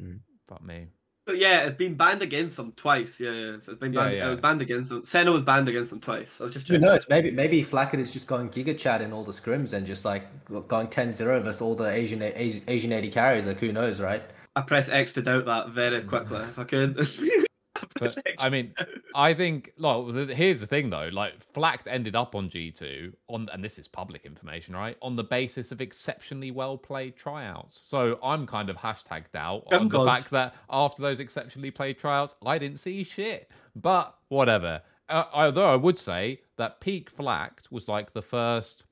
Mm. Fuck me. But yeah, it's been banned against them twice. Yeah, yeah. So it's been banned. yeah. It was banned against them. Senna was banned against them twice. I was just who checking. knows? Maybe maybe Flakked is just going giga chat in all the scrims and just like going 10-0 versus all the Asian Asian, Asian 80 carries. Like who knows, right? I press X to doubt that very quickly if I could. [LAUGHS] [LAUGHS] But I mean, I think. Well, here's the thing though. Like Flakked ended up on G two on, and this is public information, right? On the basis of exceptionally well played tryouts. So I'm kind of hashtag doubt Oh, on the fact that after those exceptionally played tryouts, I didn't see shit. But whatever. Uh, although I would say that peak Flakked was like the first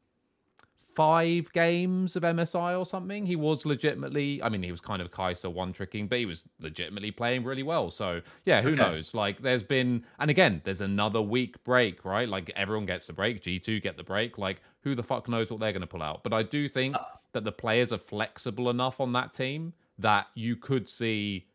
five games of MSI or something. He was legitimately, I mean, he was kind of Kai'Sa one tricking, but he was legitimately playing really well. So, yeah, who Okay. knows? Like, there's been, and again, there's another week break, right? Like, everyone gets the break. G2 get the break. Like, who the fuck knows what they're going to pull out? But I do think that the players are flexible enough on that team that you could see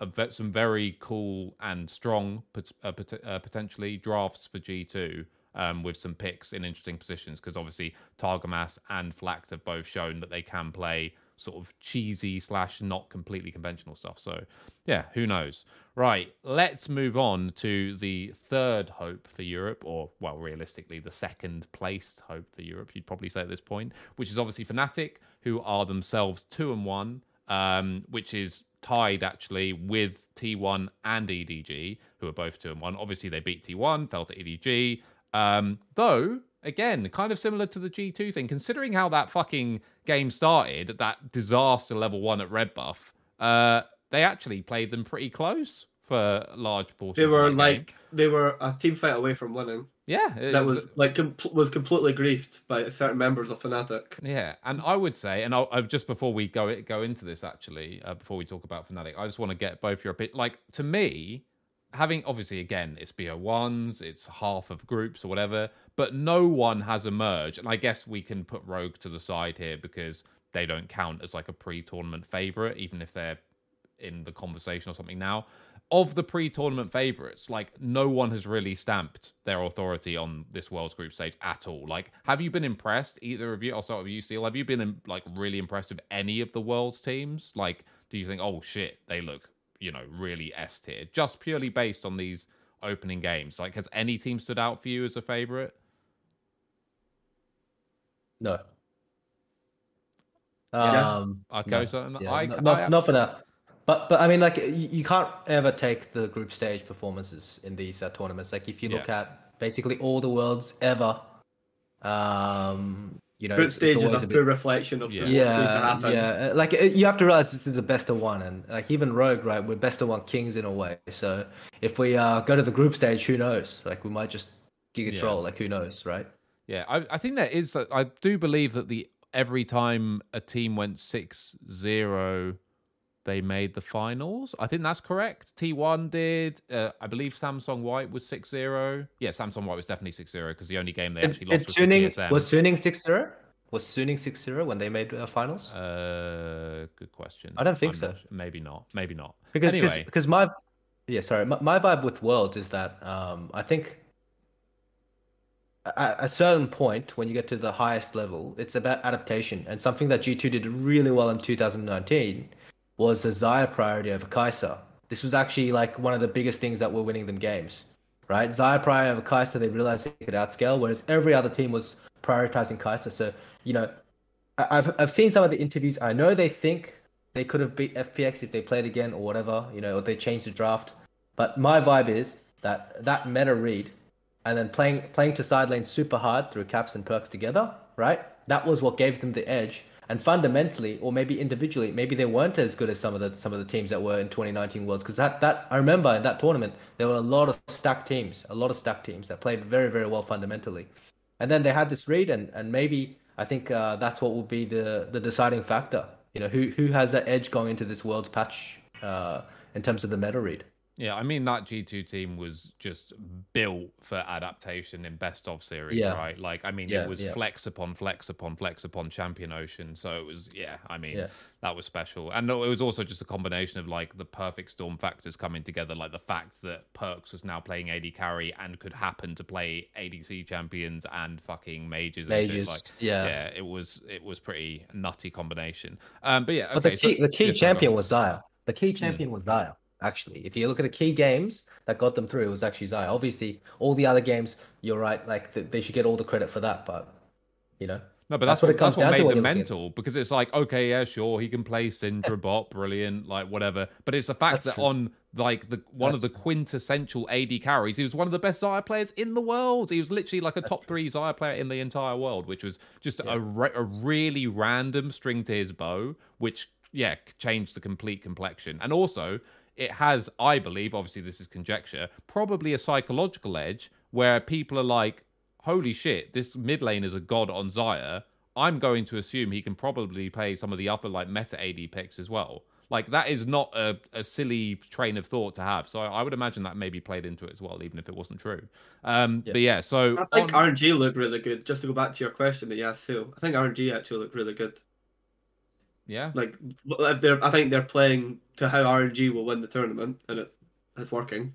a some very cool and strong uh, uh, potentially drafts for G2. Um, with some picks in interesting positions because obviously Targamas and Flakked have both shown that they can play sort of cheesy slash not completely conventional stuff. So yeah, who knows? Right, let's move on to the third hope for Europe, or well, realistically, the second placed hope for Europe. You'd probably say at this point, which is obviously Fnatic, who are themselves two and one, um, which is tied actually with T1 and EDG, who are both two and one. Obviously, they beat T1, fell to EDG. Um, though again, kind of similar to the G2 thing, considering how that fucking game started, at that disaster level one at Red Buff, uh, they actually played them pretty close for large portions. They were like game. they were a team fight away from winning. Yeah, that was, was like com- was completely griefed by certain members of Fnatic. Yeah, and I would say, and I'll, I've just before we go go into this actually, uh, before we talk about Fnatic, I just want to get both your opinion. Like to me, having obviously again it's bo1s it's half of groups or whatever but no one has emerged and i guess we can put rogue to the side here because they don't count as like a pre-tournament favorite even if they're in the conversation or something now. Of the pre-tournament favorites like no one has really stamped their authority on this world's group stage at all. Like have you been impressed either of you i'll start with you SeeEl. Have you been like really impressed with any of the world's teams? Like do you think oh shit they look you know, really S tier, just purely based on these opening games? Like, has any team stood out for you as a favorite? No. Yeah. Um, okay, no, so yeah, I, not, I, for now. But but I mean, like you, you, can't ever take the group stage performances in these uh, tournaments. Like if you look yeah. at basically all the worlds ever, um, you know, group stage is a, a bit... reflection of yeah. yeah, yeah. Like you have to realize this is a best of one, and like even Rogue, right? We're best of one kings in a way. So if we uh, go to the group stage, who knows? Like we might just giga yeah. troll. Like who knows, right? Yeah, I, I think there is. I do believe that the every time a team went 6-0 they made the finals. I think that's correct. T1 did. Uh, I believe Samsung White was 6 0. Yeah, Samsung White was definitely 6 0 because the only game they actually lost was Suning. Was Suning 6 0? Was Suning 6 0 when they made uh, finals? Uh, good question. I don't think I'm so. Not, maybe not. Maybe not. Because anyway. because my yeah sorry my, my vibe with Worlds is that um I think at a certain point when you get to the highest level it's about adaptation and something that G2 did really well in 2019 was the Xayah priority over Kai'Sa. This was actually like one of the biggest things that were winning them games, right? Xayah priority over Kai'Sa, they realized they could outscale, whereas every other team was prioritizing Kai'Sa. So, you know, I've, I've seen some of the interviews. I know they think they could have beat FPX if they played again or whatever, you know, or they changed the draft. But my vibe is that that meta read and then playing playing to side lane super hard through Caps and Perkz together, right? That was what gave them the edge and fundamentally, or maybe individually, maybe they weren't as good as some of the some of the teams that were in 2019 Worlds. Because that that I remember in that tournament, there were a lot of stacked teams, a lot of stacked teams that played very very well fundamentally, and then they had this read, and and maybe I think uh, that's what will be the the deciding factor. You know, who who has that edge going into this Worlds patch uh, in terms of the meta read. Yeah, I mean that G2 team was just built for adaptation in best of series, yeah. right? Like I mean yeah, it was yeah. flex upon flex upon flex upon Champion Ocean. So it was yeah, I mean that was special. And it was also just a combination of like the perfect storm factors coming together, like the fact that Perkz was now playing AD carry and could happen to play ADC champions and fucking mages. Mages, like, yeah. Yeah, it was it was pretty nutty combination. Um but yeah, okay, But the key so, the key champion was Xayah. The key champion mm. was Xayah actually. If you look at the key games that got them through, it was actually Xayah. Obviously, all the other games, you're right, like they should get all the credit for that, but you know. No, but that's, that's what, it comes that's what down made them mental because it's like, okay, yeah, sure, he can play Syndra [LAUGHS] bot, brilliant, like whatever. But it's the fact that's that true. on like the one that's of the quintessential AD carries, he was one of the best Xayah players in the world. He was literally like a top true. three Xayah player in the entire world, which was just yeah. a, re- a really random string to his bow, which yeah changed the complete complexion. And also, it has, I believe, obviously this is conjecture, probably a psychological edge where people are like, holy shit, this mid lane is a god on Xayah. I'm going to assume he can probably play some of the upper like meta AD picks as well. Like that is not a, a silly train of thought to have. So I, I, would imagine that maybe played into it as well, even if it wasn't true. Um, yeah. But yeah, so I think on... RNG looked really good. Just to go back to your question that you asked, Sue, I think RNG actually looked really good. Yeah. Like if they're, I think they're playing to how RNG will win the tournament, and it is working.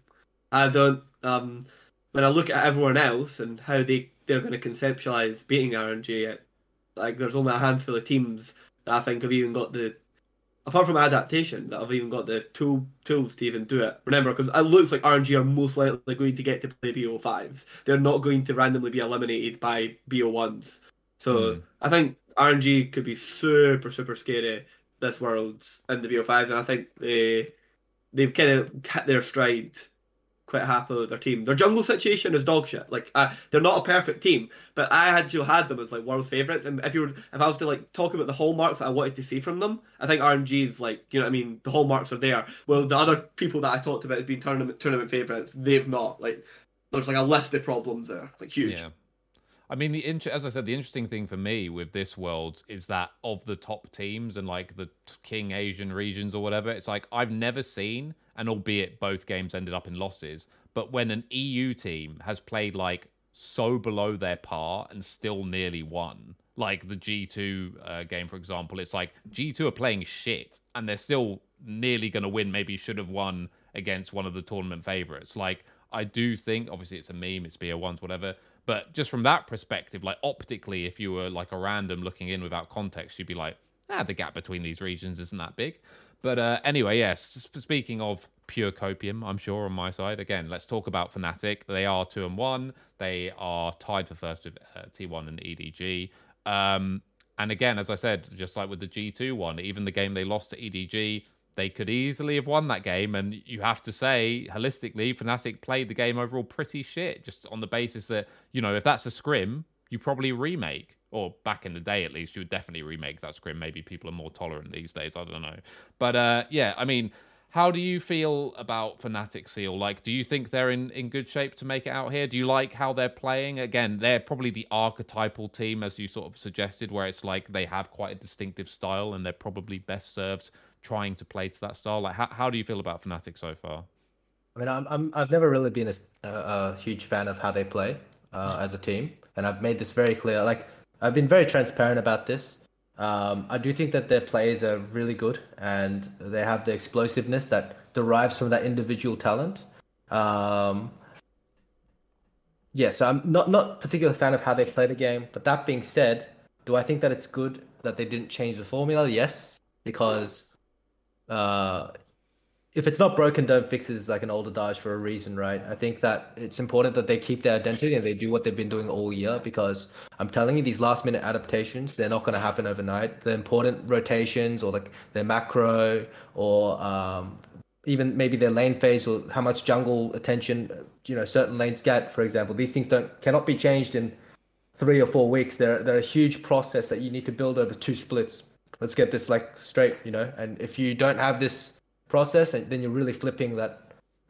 I don't. Um, when I look at everyone else and how they they're going to conceptualize beating RNG, it, like there's only a handful of teams that I think have even got the apart from adaptation that have even got the tool tools to even do it. Remember, because it looks like RNG are most likely going to get to play BO5s. They're not going to randomly be eliminated by BO1s. So Hmm. I think RNG could be super super scary this world's in the BO5s, and I think they they've kind of hit their stride quite happily with their team. Their jungle situation is dog shit. Like uh, they're not a perfect team, but I had you had them as like world favorites. And if you were, if I was to like talk about the hallmarks that I wanted to see from them, I think RNG is like you know what I mean. The hallmarks are there. Well, the other people that I talked about as being tournament tournament favorites, they've not. Like there's like a list of problems there, like huge. Yeah. I mean, the as I said, the interesting thing for me with this world is that of the top teams and like the King Asian regions or whatever, it's like I've never seen, and albeit both games ended up in losses, but when an EU team has played like so below their par and still nearly won, like the G2 uh, game, for example, it's like G2 are playing shit and they're still nearly going to win, maybe should have won against one of the tournament favorites. Like, I do think, obviously, it's a meme, it's BO1s, whatever. But just from that perspective, like optically, if you were like a random looking in without context, you'd be like, ah, the gap between these regions isn't that big. But uh, anyway, yes, speaking of pure copium, I'm sure on my side, again, let's talk about Fnatic. They are 2 and 1. They are tied for first with uh, T1 and EDG. Um, and again, as I said, just like with the G2 one, even the game they lost to EDG, they could easily have won that game. And you have to say, holistically, Fnatic played the game overall pretty shit, just on the basis that, you know, if that's a scrim, you probably remake. Or back in the day, at least, you would definitely remake that scrim. Maybe people are more tolerant these days. I don't know. But uh, yeah, I mean, how do you feel about Fnatic SeeEl? Like, do you think they're in, in good shape to make it out here? Do you like how they're playing? Again, they're probably the archetypal team, as you sort of suggested, where it's like they have quite a distinctive style and they're probably best served trying to play to that style. Like, how, how do you feel about Fnatic so far? I mean, I'm, I'm I've never really been a huge fan of how they play uh, as a team, and I've made this very clear. Like, I've been very transparent about this. Um, I do think that their players are really good, and they have the explosiveness that derives from that individual talent. Um, yeah, so I'm not not particular fan of how they play the game. But that being said, do I think that it's good that they didn't change the formula? Yes, because uh, if it's not broken, don't fix it is like an old adage for a reason, right? I think that it's important that they keep their identity and they do what they've been doing all year because I'm telling you, these last minute adaptations, they're not going to happen overnight. The important rotations or like their macro or um, even maybe their lane phase or how much jungle attention, you know, certain lanes get, for example, these things don't cannot be changed in three or four weeks. They're they're a huge process that you need to build over two splits. Let's get this like straight, you know. And if you don't have this process, and then you're really flipping that.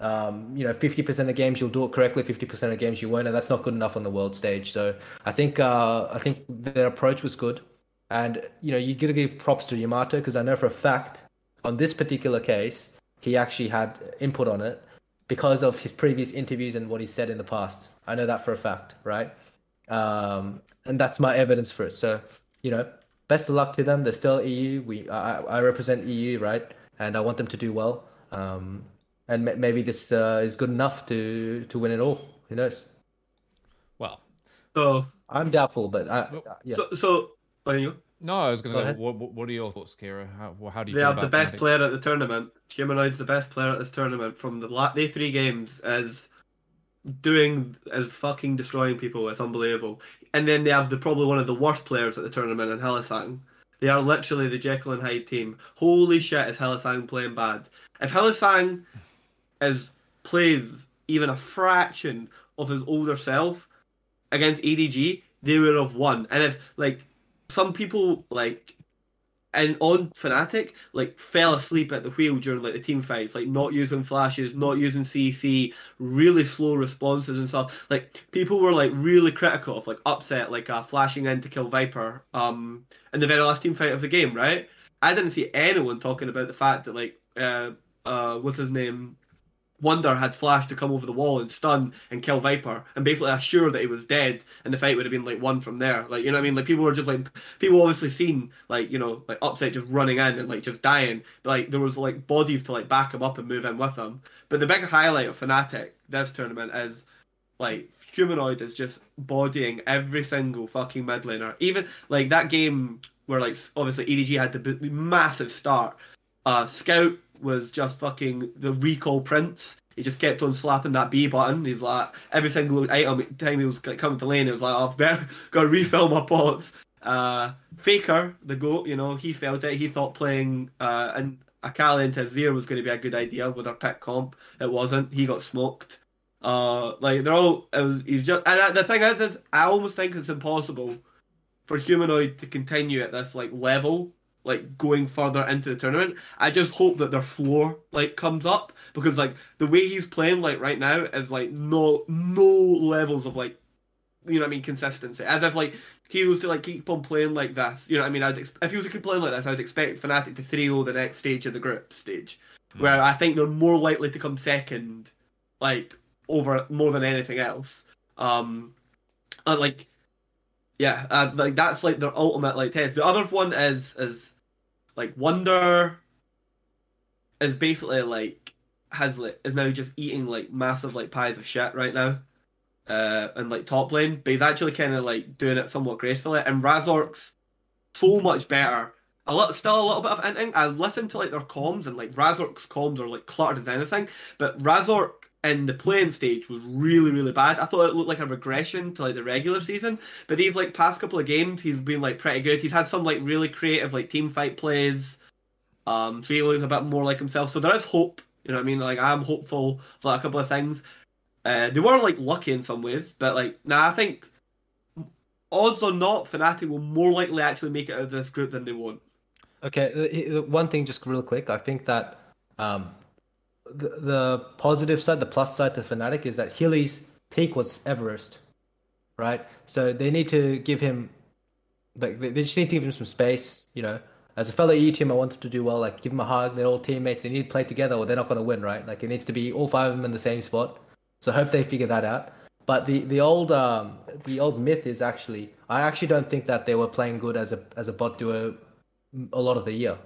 Um, you know, 50% of games you'll do it correctly, 50% of games you won't, and that's not good enough on the world stage. So I think uh, I think their approach was good, and you know you got to give props to Yamato because I know for a fact on this particular case he actually had input on it because of his previous interviews and what he said in the past. I know that for a fact, right? Um, and that's my evidence for it. So, you know, best of luck to them. They're still EU. We, I, I represent EU, right? And I want them to do well. Um, and m- maybe this uh, is good enough to to win it all. Who knows? Well, So I'm doubtful, but I, Well, yeah. so so. oh, you- no, I was going to ahead. say, what, what what are your thoughts, Kira? How, how do you They feel have the best player at the tournament. Humanoid's the best player at this tournament from the la- they three games is doing is fucking destroying people. It's unbelievable. And then they have the probably one of the worst players at the tournament in Hylissang. They are literally the Jekyll and Hyde team. Holy shit, is Hylissang playing bad? If Hylissang is plays even a fraction of his older self against EDG, they would have won. And if like some people like and on Fnatic, like fell asleep at the wheel during like the team fights, like not using flashes, not using CC, really slow responses and stuff. Like people were like really critical of like upset, like uh, flashing in to kill Viper, um, in the very last team fight of the game, right? I didn't see anyone talking about the fact that like uh uh what's his name Wonder had flashed to come over the wall and stun and kill Viper and basically assure that he was dead and the fight would have been like one from there. Like you know what I mean? Like people were just like people obviously seen like, you know, like upset just running in and like just dying. But like there was like bodies to like back him up and move in with him. But the big highlight of Fnatic this tournament is like humanoid is just bodying every single fucking mid laner. Even like that game where like obviously EDG had the massive start. Uh, Scout was just fucking the recall prince. He just kept on slapping that B button. He's like every single item time he was coming to lane, it was like I've better [LAUGHS] got to refill my pots. Uh, Faker, the goat, you know, he felt it. He thought playing uh, and Akali into Azir was going to be a good idea with our pick comp. It wasn't. He got smoked. Uh, like they're all. Was, he's just. And the thing is, is I almost think it's impossible for humanoid to continue at this like level like going further into the tournament. I just hope that their floor like comes up because like the way he's playing like right now is like no no levels of like you know what I mean consistency. As if like he was to like keep on playing like this, you know what I mean? I'd ex- if he was to keep playing like this, I'd expect Fnatic to 3-0 the next stage of the group stage, mm. where I think they're more likely to come second, like over more than anything else. Um, and like yeah, uh, like that's like their ultimate like test. The other one is is like Wonder is basically like has like is now just eating like massive like pies of shit right now. Uh and like top lane, but he's actually kinda like doing it somewhat gracefully. And Razork's so much better. A lot still a little bit of inting. I listened to like their comms and like Razork's comms are like cluttered as anything. But Razork in the playing stage was really, really bad. I thought it looked like a regression to like the regular season. But these like past couple of games, he's been like pretty good. He's had some like really creative like team fight plays. Um, so he looks a bit more like himself. So there is hope. You know what I mean? Like I'm hopeful for like, a couple of things. Uh, they were like lucky in some ways, but like now nah, I think odds or not, Fnatic will more likely actually make it out of this group than they won't. Okay, one thing just real quick. I think that um, the, the positive side, the plus side to Fnatic is that Hilly's peak was Everest, right? So they need to give him, like, they just need to give him some space. You know, as a fellow E team, I want them to do well. Like, give them a hug. They're all teammates. They need to play together, or they're not going to win, right? Like, it needs to be all five of them in the same spot. So I hope they figure that out. But the the old um, the old myth is actually, I actually don't think that they were playing good as a as a bot duo a lot of the year.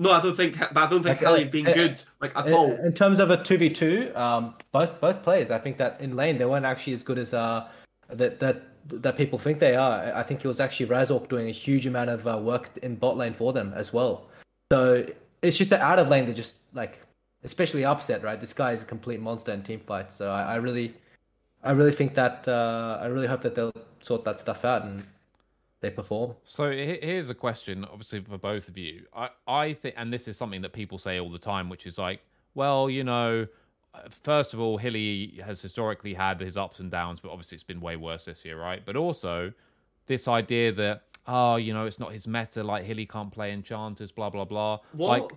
No, I don't think. But I don't think like, Kelly's uh, been uh, good like at in, all. In terms of a two v two, um, both both players, I think that in lane they weren't actually as good as uh that that that people think they are. I think it was actually Razork doing a huge amount of uh, work in bot lane for them as well. So it's just that out of lane they're just like, especially upset, right? This guy is a complete monster in team fights. So I, I really, I really think that uh, I really hope that they'll sort that stuff out and they perform. So here's a question, obviously for both of you. I I think, and this is something that people say all the time, which is like, well, you know, first of all, Hilly has historically had his ups and downs, but obviously it's been way worse this year, right? But also this idea that oh, you know, it's not his meta, like Hilly can't play enchanters, blah blah blah. What? Like,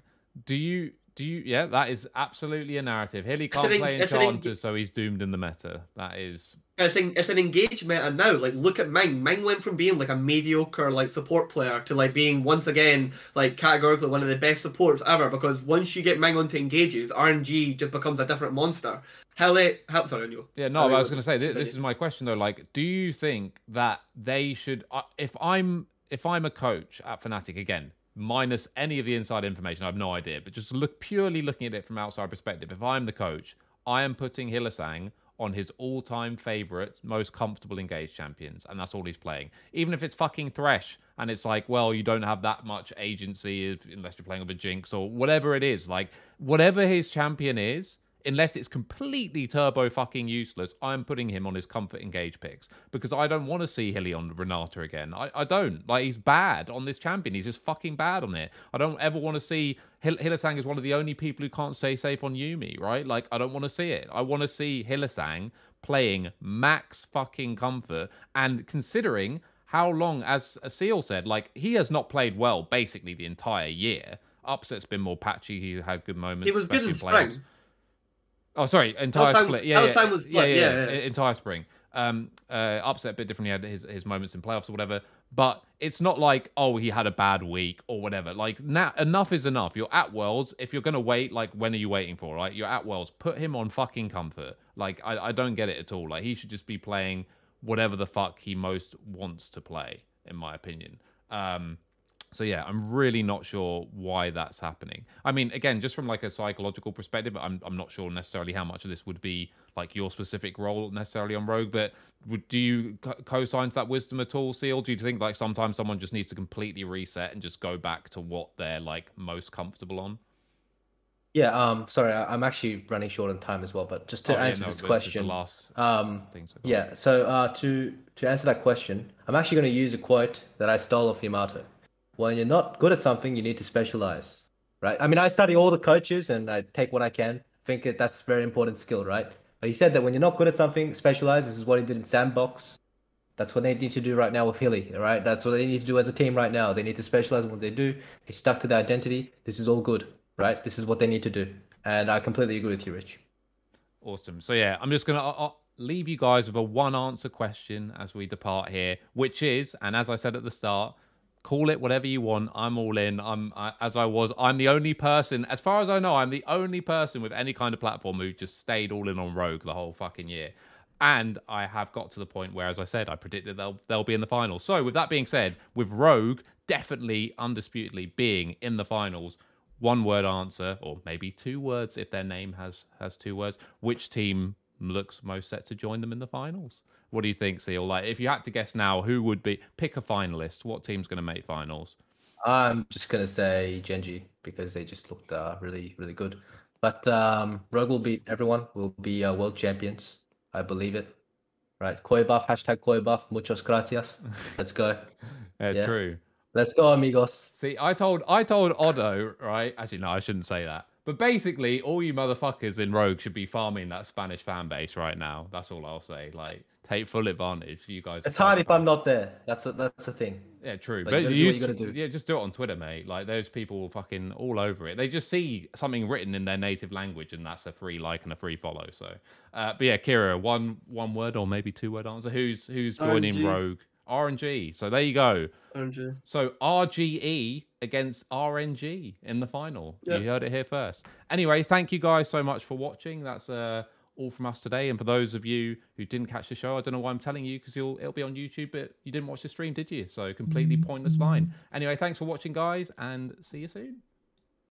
do you do you? Yeah, that is absolutely a narrative. Hilly can't play enchanters, so he's doomed in the meta. That is it's an, it's an engaged meta now. Like, look at Ming. Ming went from being like a mediocre like support player to like being once again like categorically one of the best supports ever. Because once you get Ming onto engages, RNG just becomes a different monster. Hell, it help. Sorry, you. Yeah, no, I was going to say this, this, is my question though. Like, do you think that they should? Uh, if I'm if I'm a coach at Fnatic again, minus any of the inside information, I have no idea. But just look purely looking at it from outside perspective. If I'm the coach, I am putting Hylissang on his all-time favorite, most comfortable engaged champions, and that's all he's playing. Even if it's fucking Thresh, and it's like, well, you don't have that much agency unless you're playing with a Jinx or whatever it is. Like, whatever his champion is, unless it's completely turbo fucking useless, I'm putting him on his comfort engage picks because I don't want to see Hilly on Renata again. I, I don't. Like, he's bad on this champion. He's just fucking bad on it. I don't ever want to see Hill- Hylissang is one of the only people who can't stay safe on Yuumi, right? Like, I don't want to see it. I want to see Hylissang playing max fucking comfort and considering how long, as SeeEl said, like, he has not played well basically the entire year. Upset's been more patchy. He had good moments. He was good in spring. Oh, sorry, entire split. Yeah, yeah, was yeah, yeah, yeah, entire spring. Um, uh, upset a bit different. He had his, his moments in playoffs or whatever, but it's not like oh he had a bad week or whatever. Like now, enough is enough. You're at Worlds. If you're gonna wait, like when are you waiting for? Right, you're at Worlds. Put him on fucking comfort. Like I, I don't get it at all. Like he should just be playing whatever the fuck he most wants to play, in my opinion. Um, So yeah, I'm really not sure why that's happening. I mean, again, just from like a psychological perspective, I'm I'm not sure necessarily how much of this would be like your specific role necessarily on Rogue, but would do you co-sign to that wisdom at all, SeeEl? Do you think like sometimes someone just needs to completely reset and just go back to what they're like most comfortable on? Yeah, um, sorry, I, am actually running short on time as well, but just to Oh, yeah, answer no, this but this is the question, last um, yeah, so uh, to to answer that question, I'm actually going to use a quote that I stole off Yamato. When you're not good at something, you need to specialize, right? I mean, I study all the coaches and I take what I can. think that that's very important skill, right? But he said that when you're not good at something, specialize. This is what he did in Sandbox. That's what they need to do right now with Hilly, all right? That's what they need to do as a team right now. They need to specialize in what they do. They stuck to their identity. This is all good, right? This is what they need to do. And I completely agree with you, Rich. Awesome. So yeah, I'm just I'll, I'll leave you guys with a one answer question as we depart here, which is, and as I said at the start, call it whatever you want. I'm all in. I'm I, as I was. I'm the only person, as far as I know, I'm the only person with any kind of platform who just stayed all in on Rogue the whole fucking year. And I have got to the point where, as I said, I predicted they'll they'll be in the finals. So with that being said, with Rogue definitely undisputedly being in the finals, one word answer, or maybe two words if their name has has two words. Which team looks most set to join them in the finals? What do you think, SeeEl? Like, if you had to guess now, who would be pick a finalist? What team's going to make finals? I'm just gonna say Gen.G because they just looked uh, really, really good. But um, Rogue will beat everyone. Will be uh, world champions. I believe it. Right, Koi buff. Hashtag Koi buff. Muchos gracias. Let's go. [LAUGHS] Yeah, Yeah. true. Let's go, amigos. See, I told I told Otto, right? Actually, no, I shouldn't say that. But basically, all you motherfuckers in Rogue should be farming that Spanish fan base right now. That's all I'll say. Like, take full advantage. You guys. It's hard if I'm not there. That's a, that's the thing. Yeah, true. But But, you gotta you do what used you gotta do. Yeah, just do it on Twitter, mate. Like those people fucking all over it. They just see something written in their native language, and that's a free like and a free follow. So, uh, but yeah, Kira, one one word or maybe two word answer. Who's who's joining RNG. Rogue? RNG. So there you go. RNG. So RGE against RNG in the final. Yeah. You heard it here first. Anyway, thank you guys so much for watching. That's uh, all from us today. And for those of you who didn't catch the show, I don't know why I'm telling you because you'll it'll be on YouTube, but you didn't watch the stream, did you? So completely mm-hmm. pointless line. Anyway, thanks for watching, guys, and see you soon.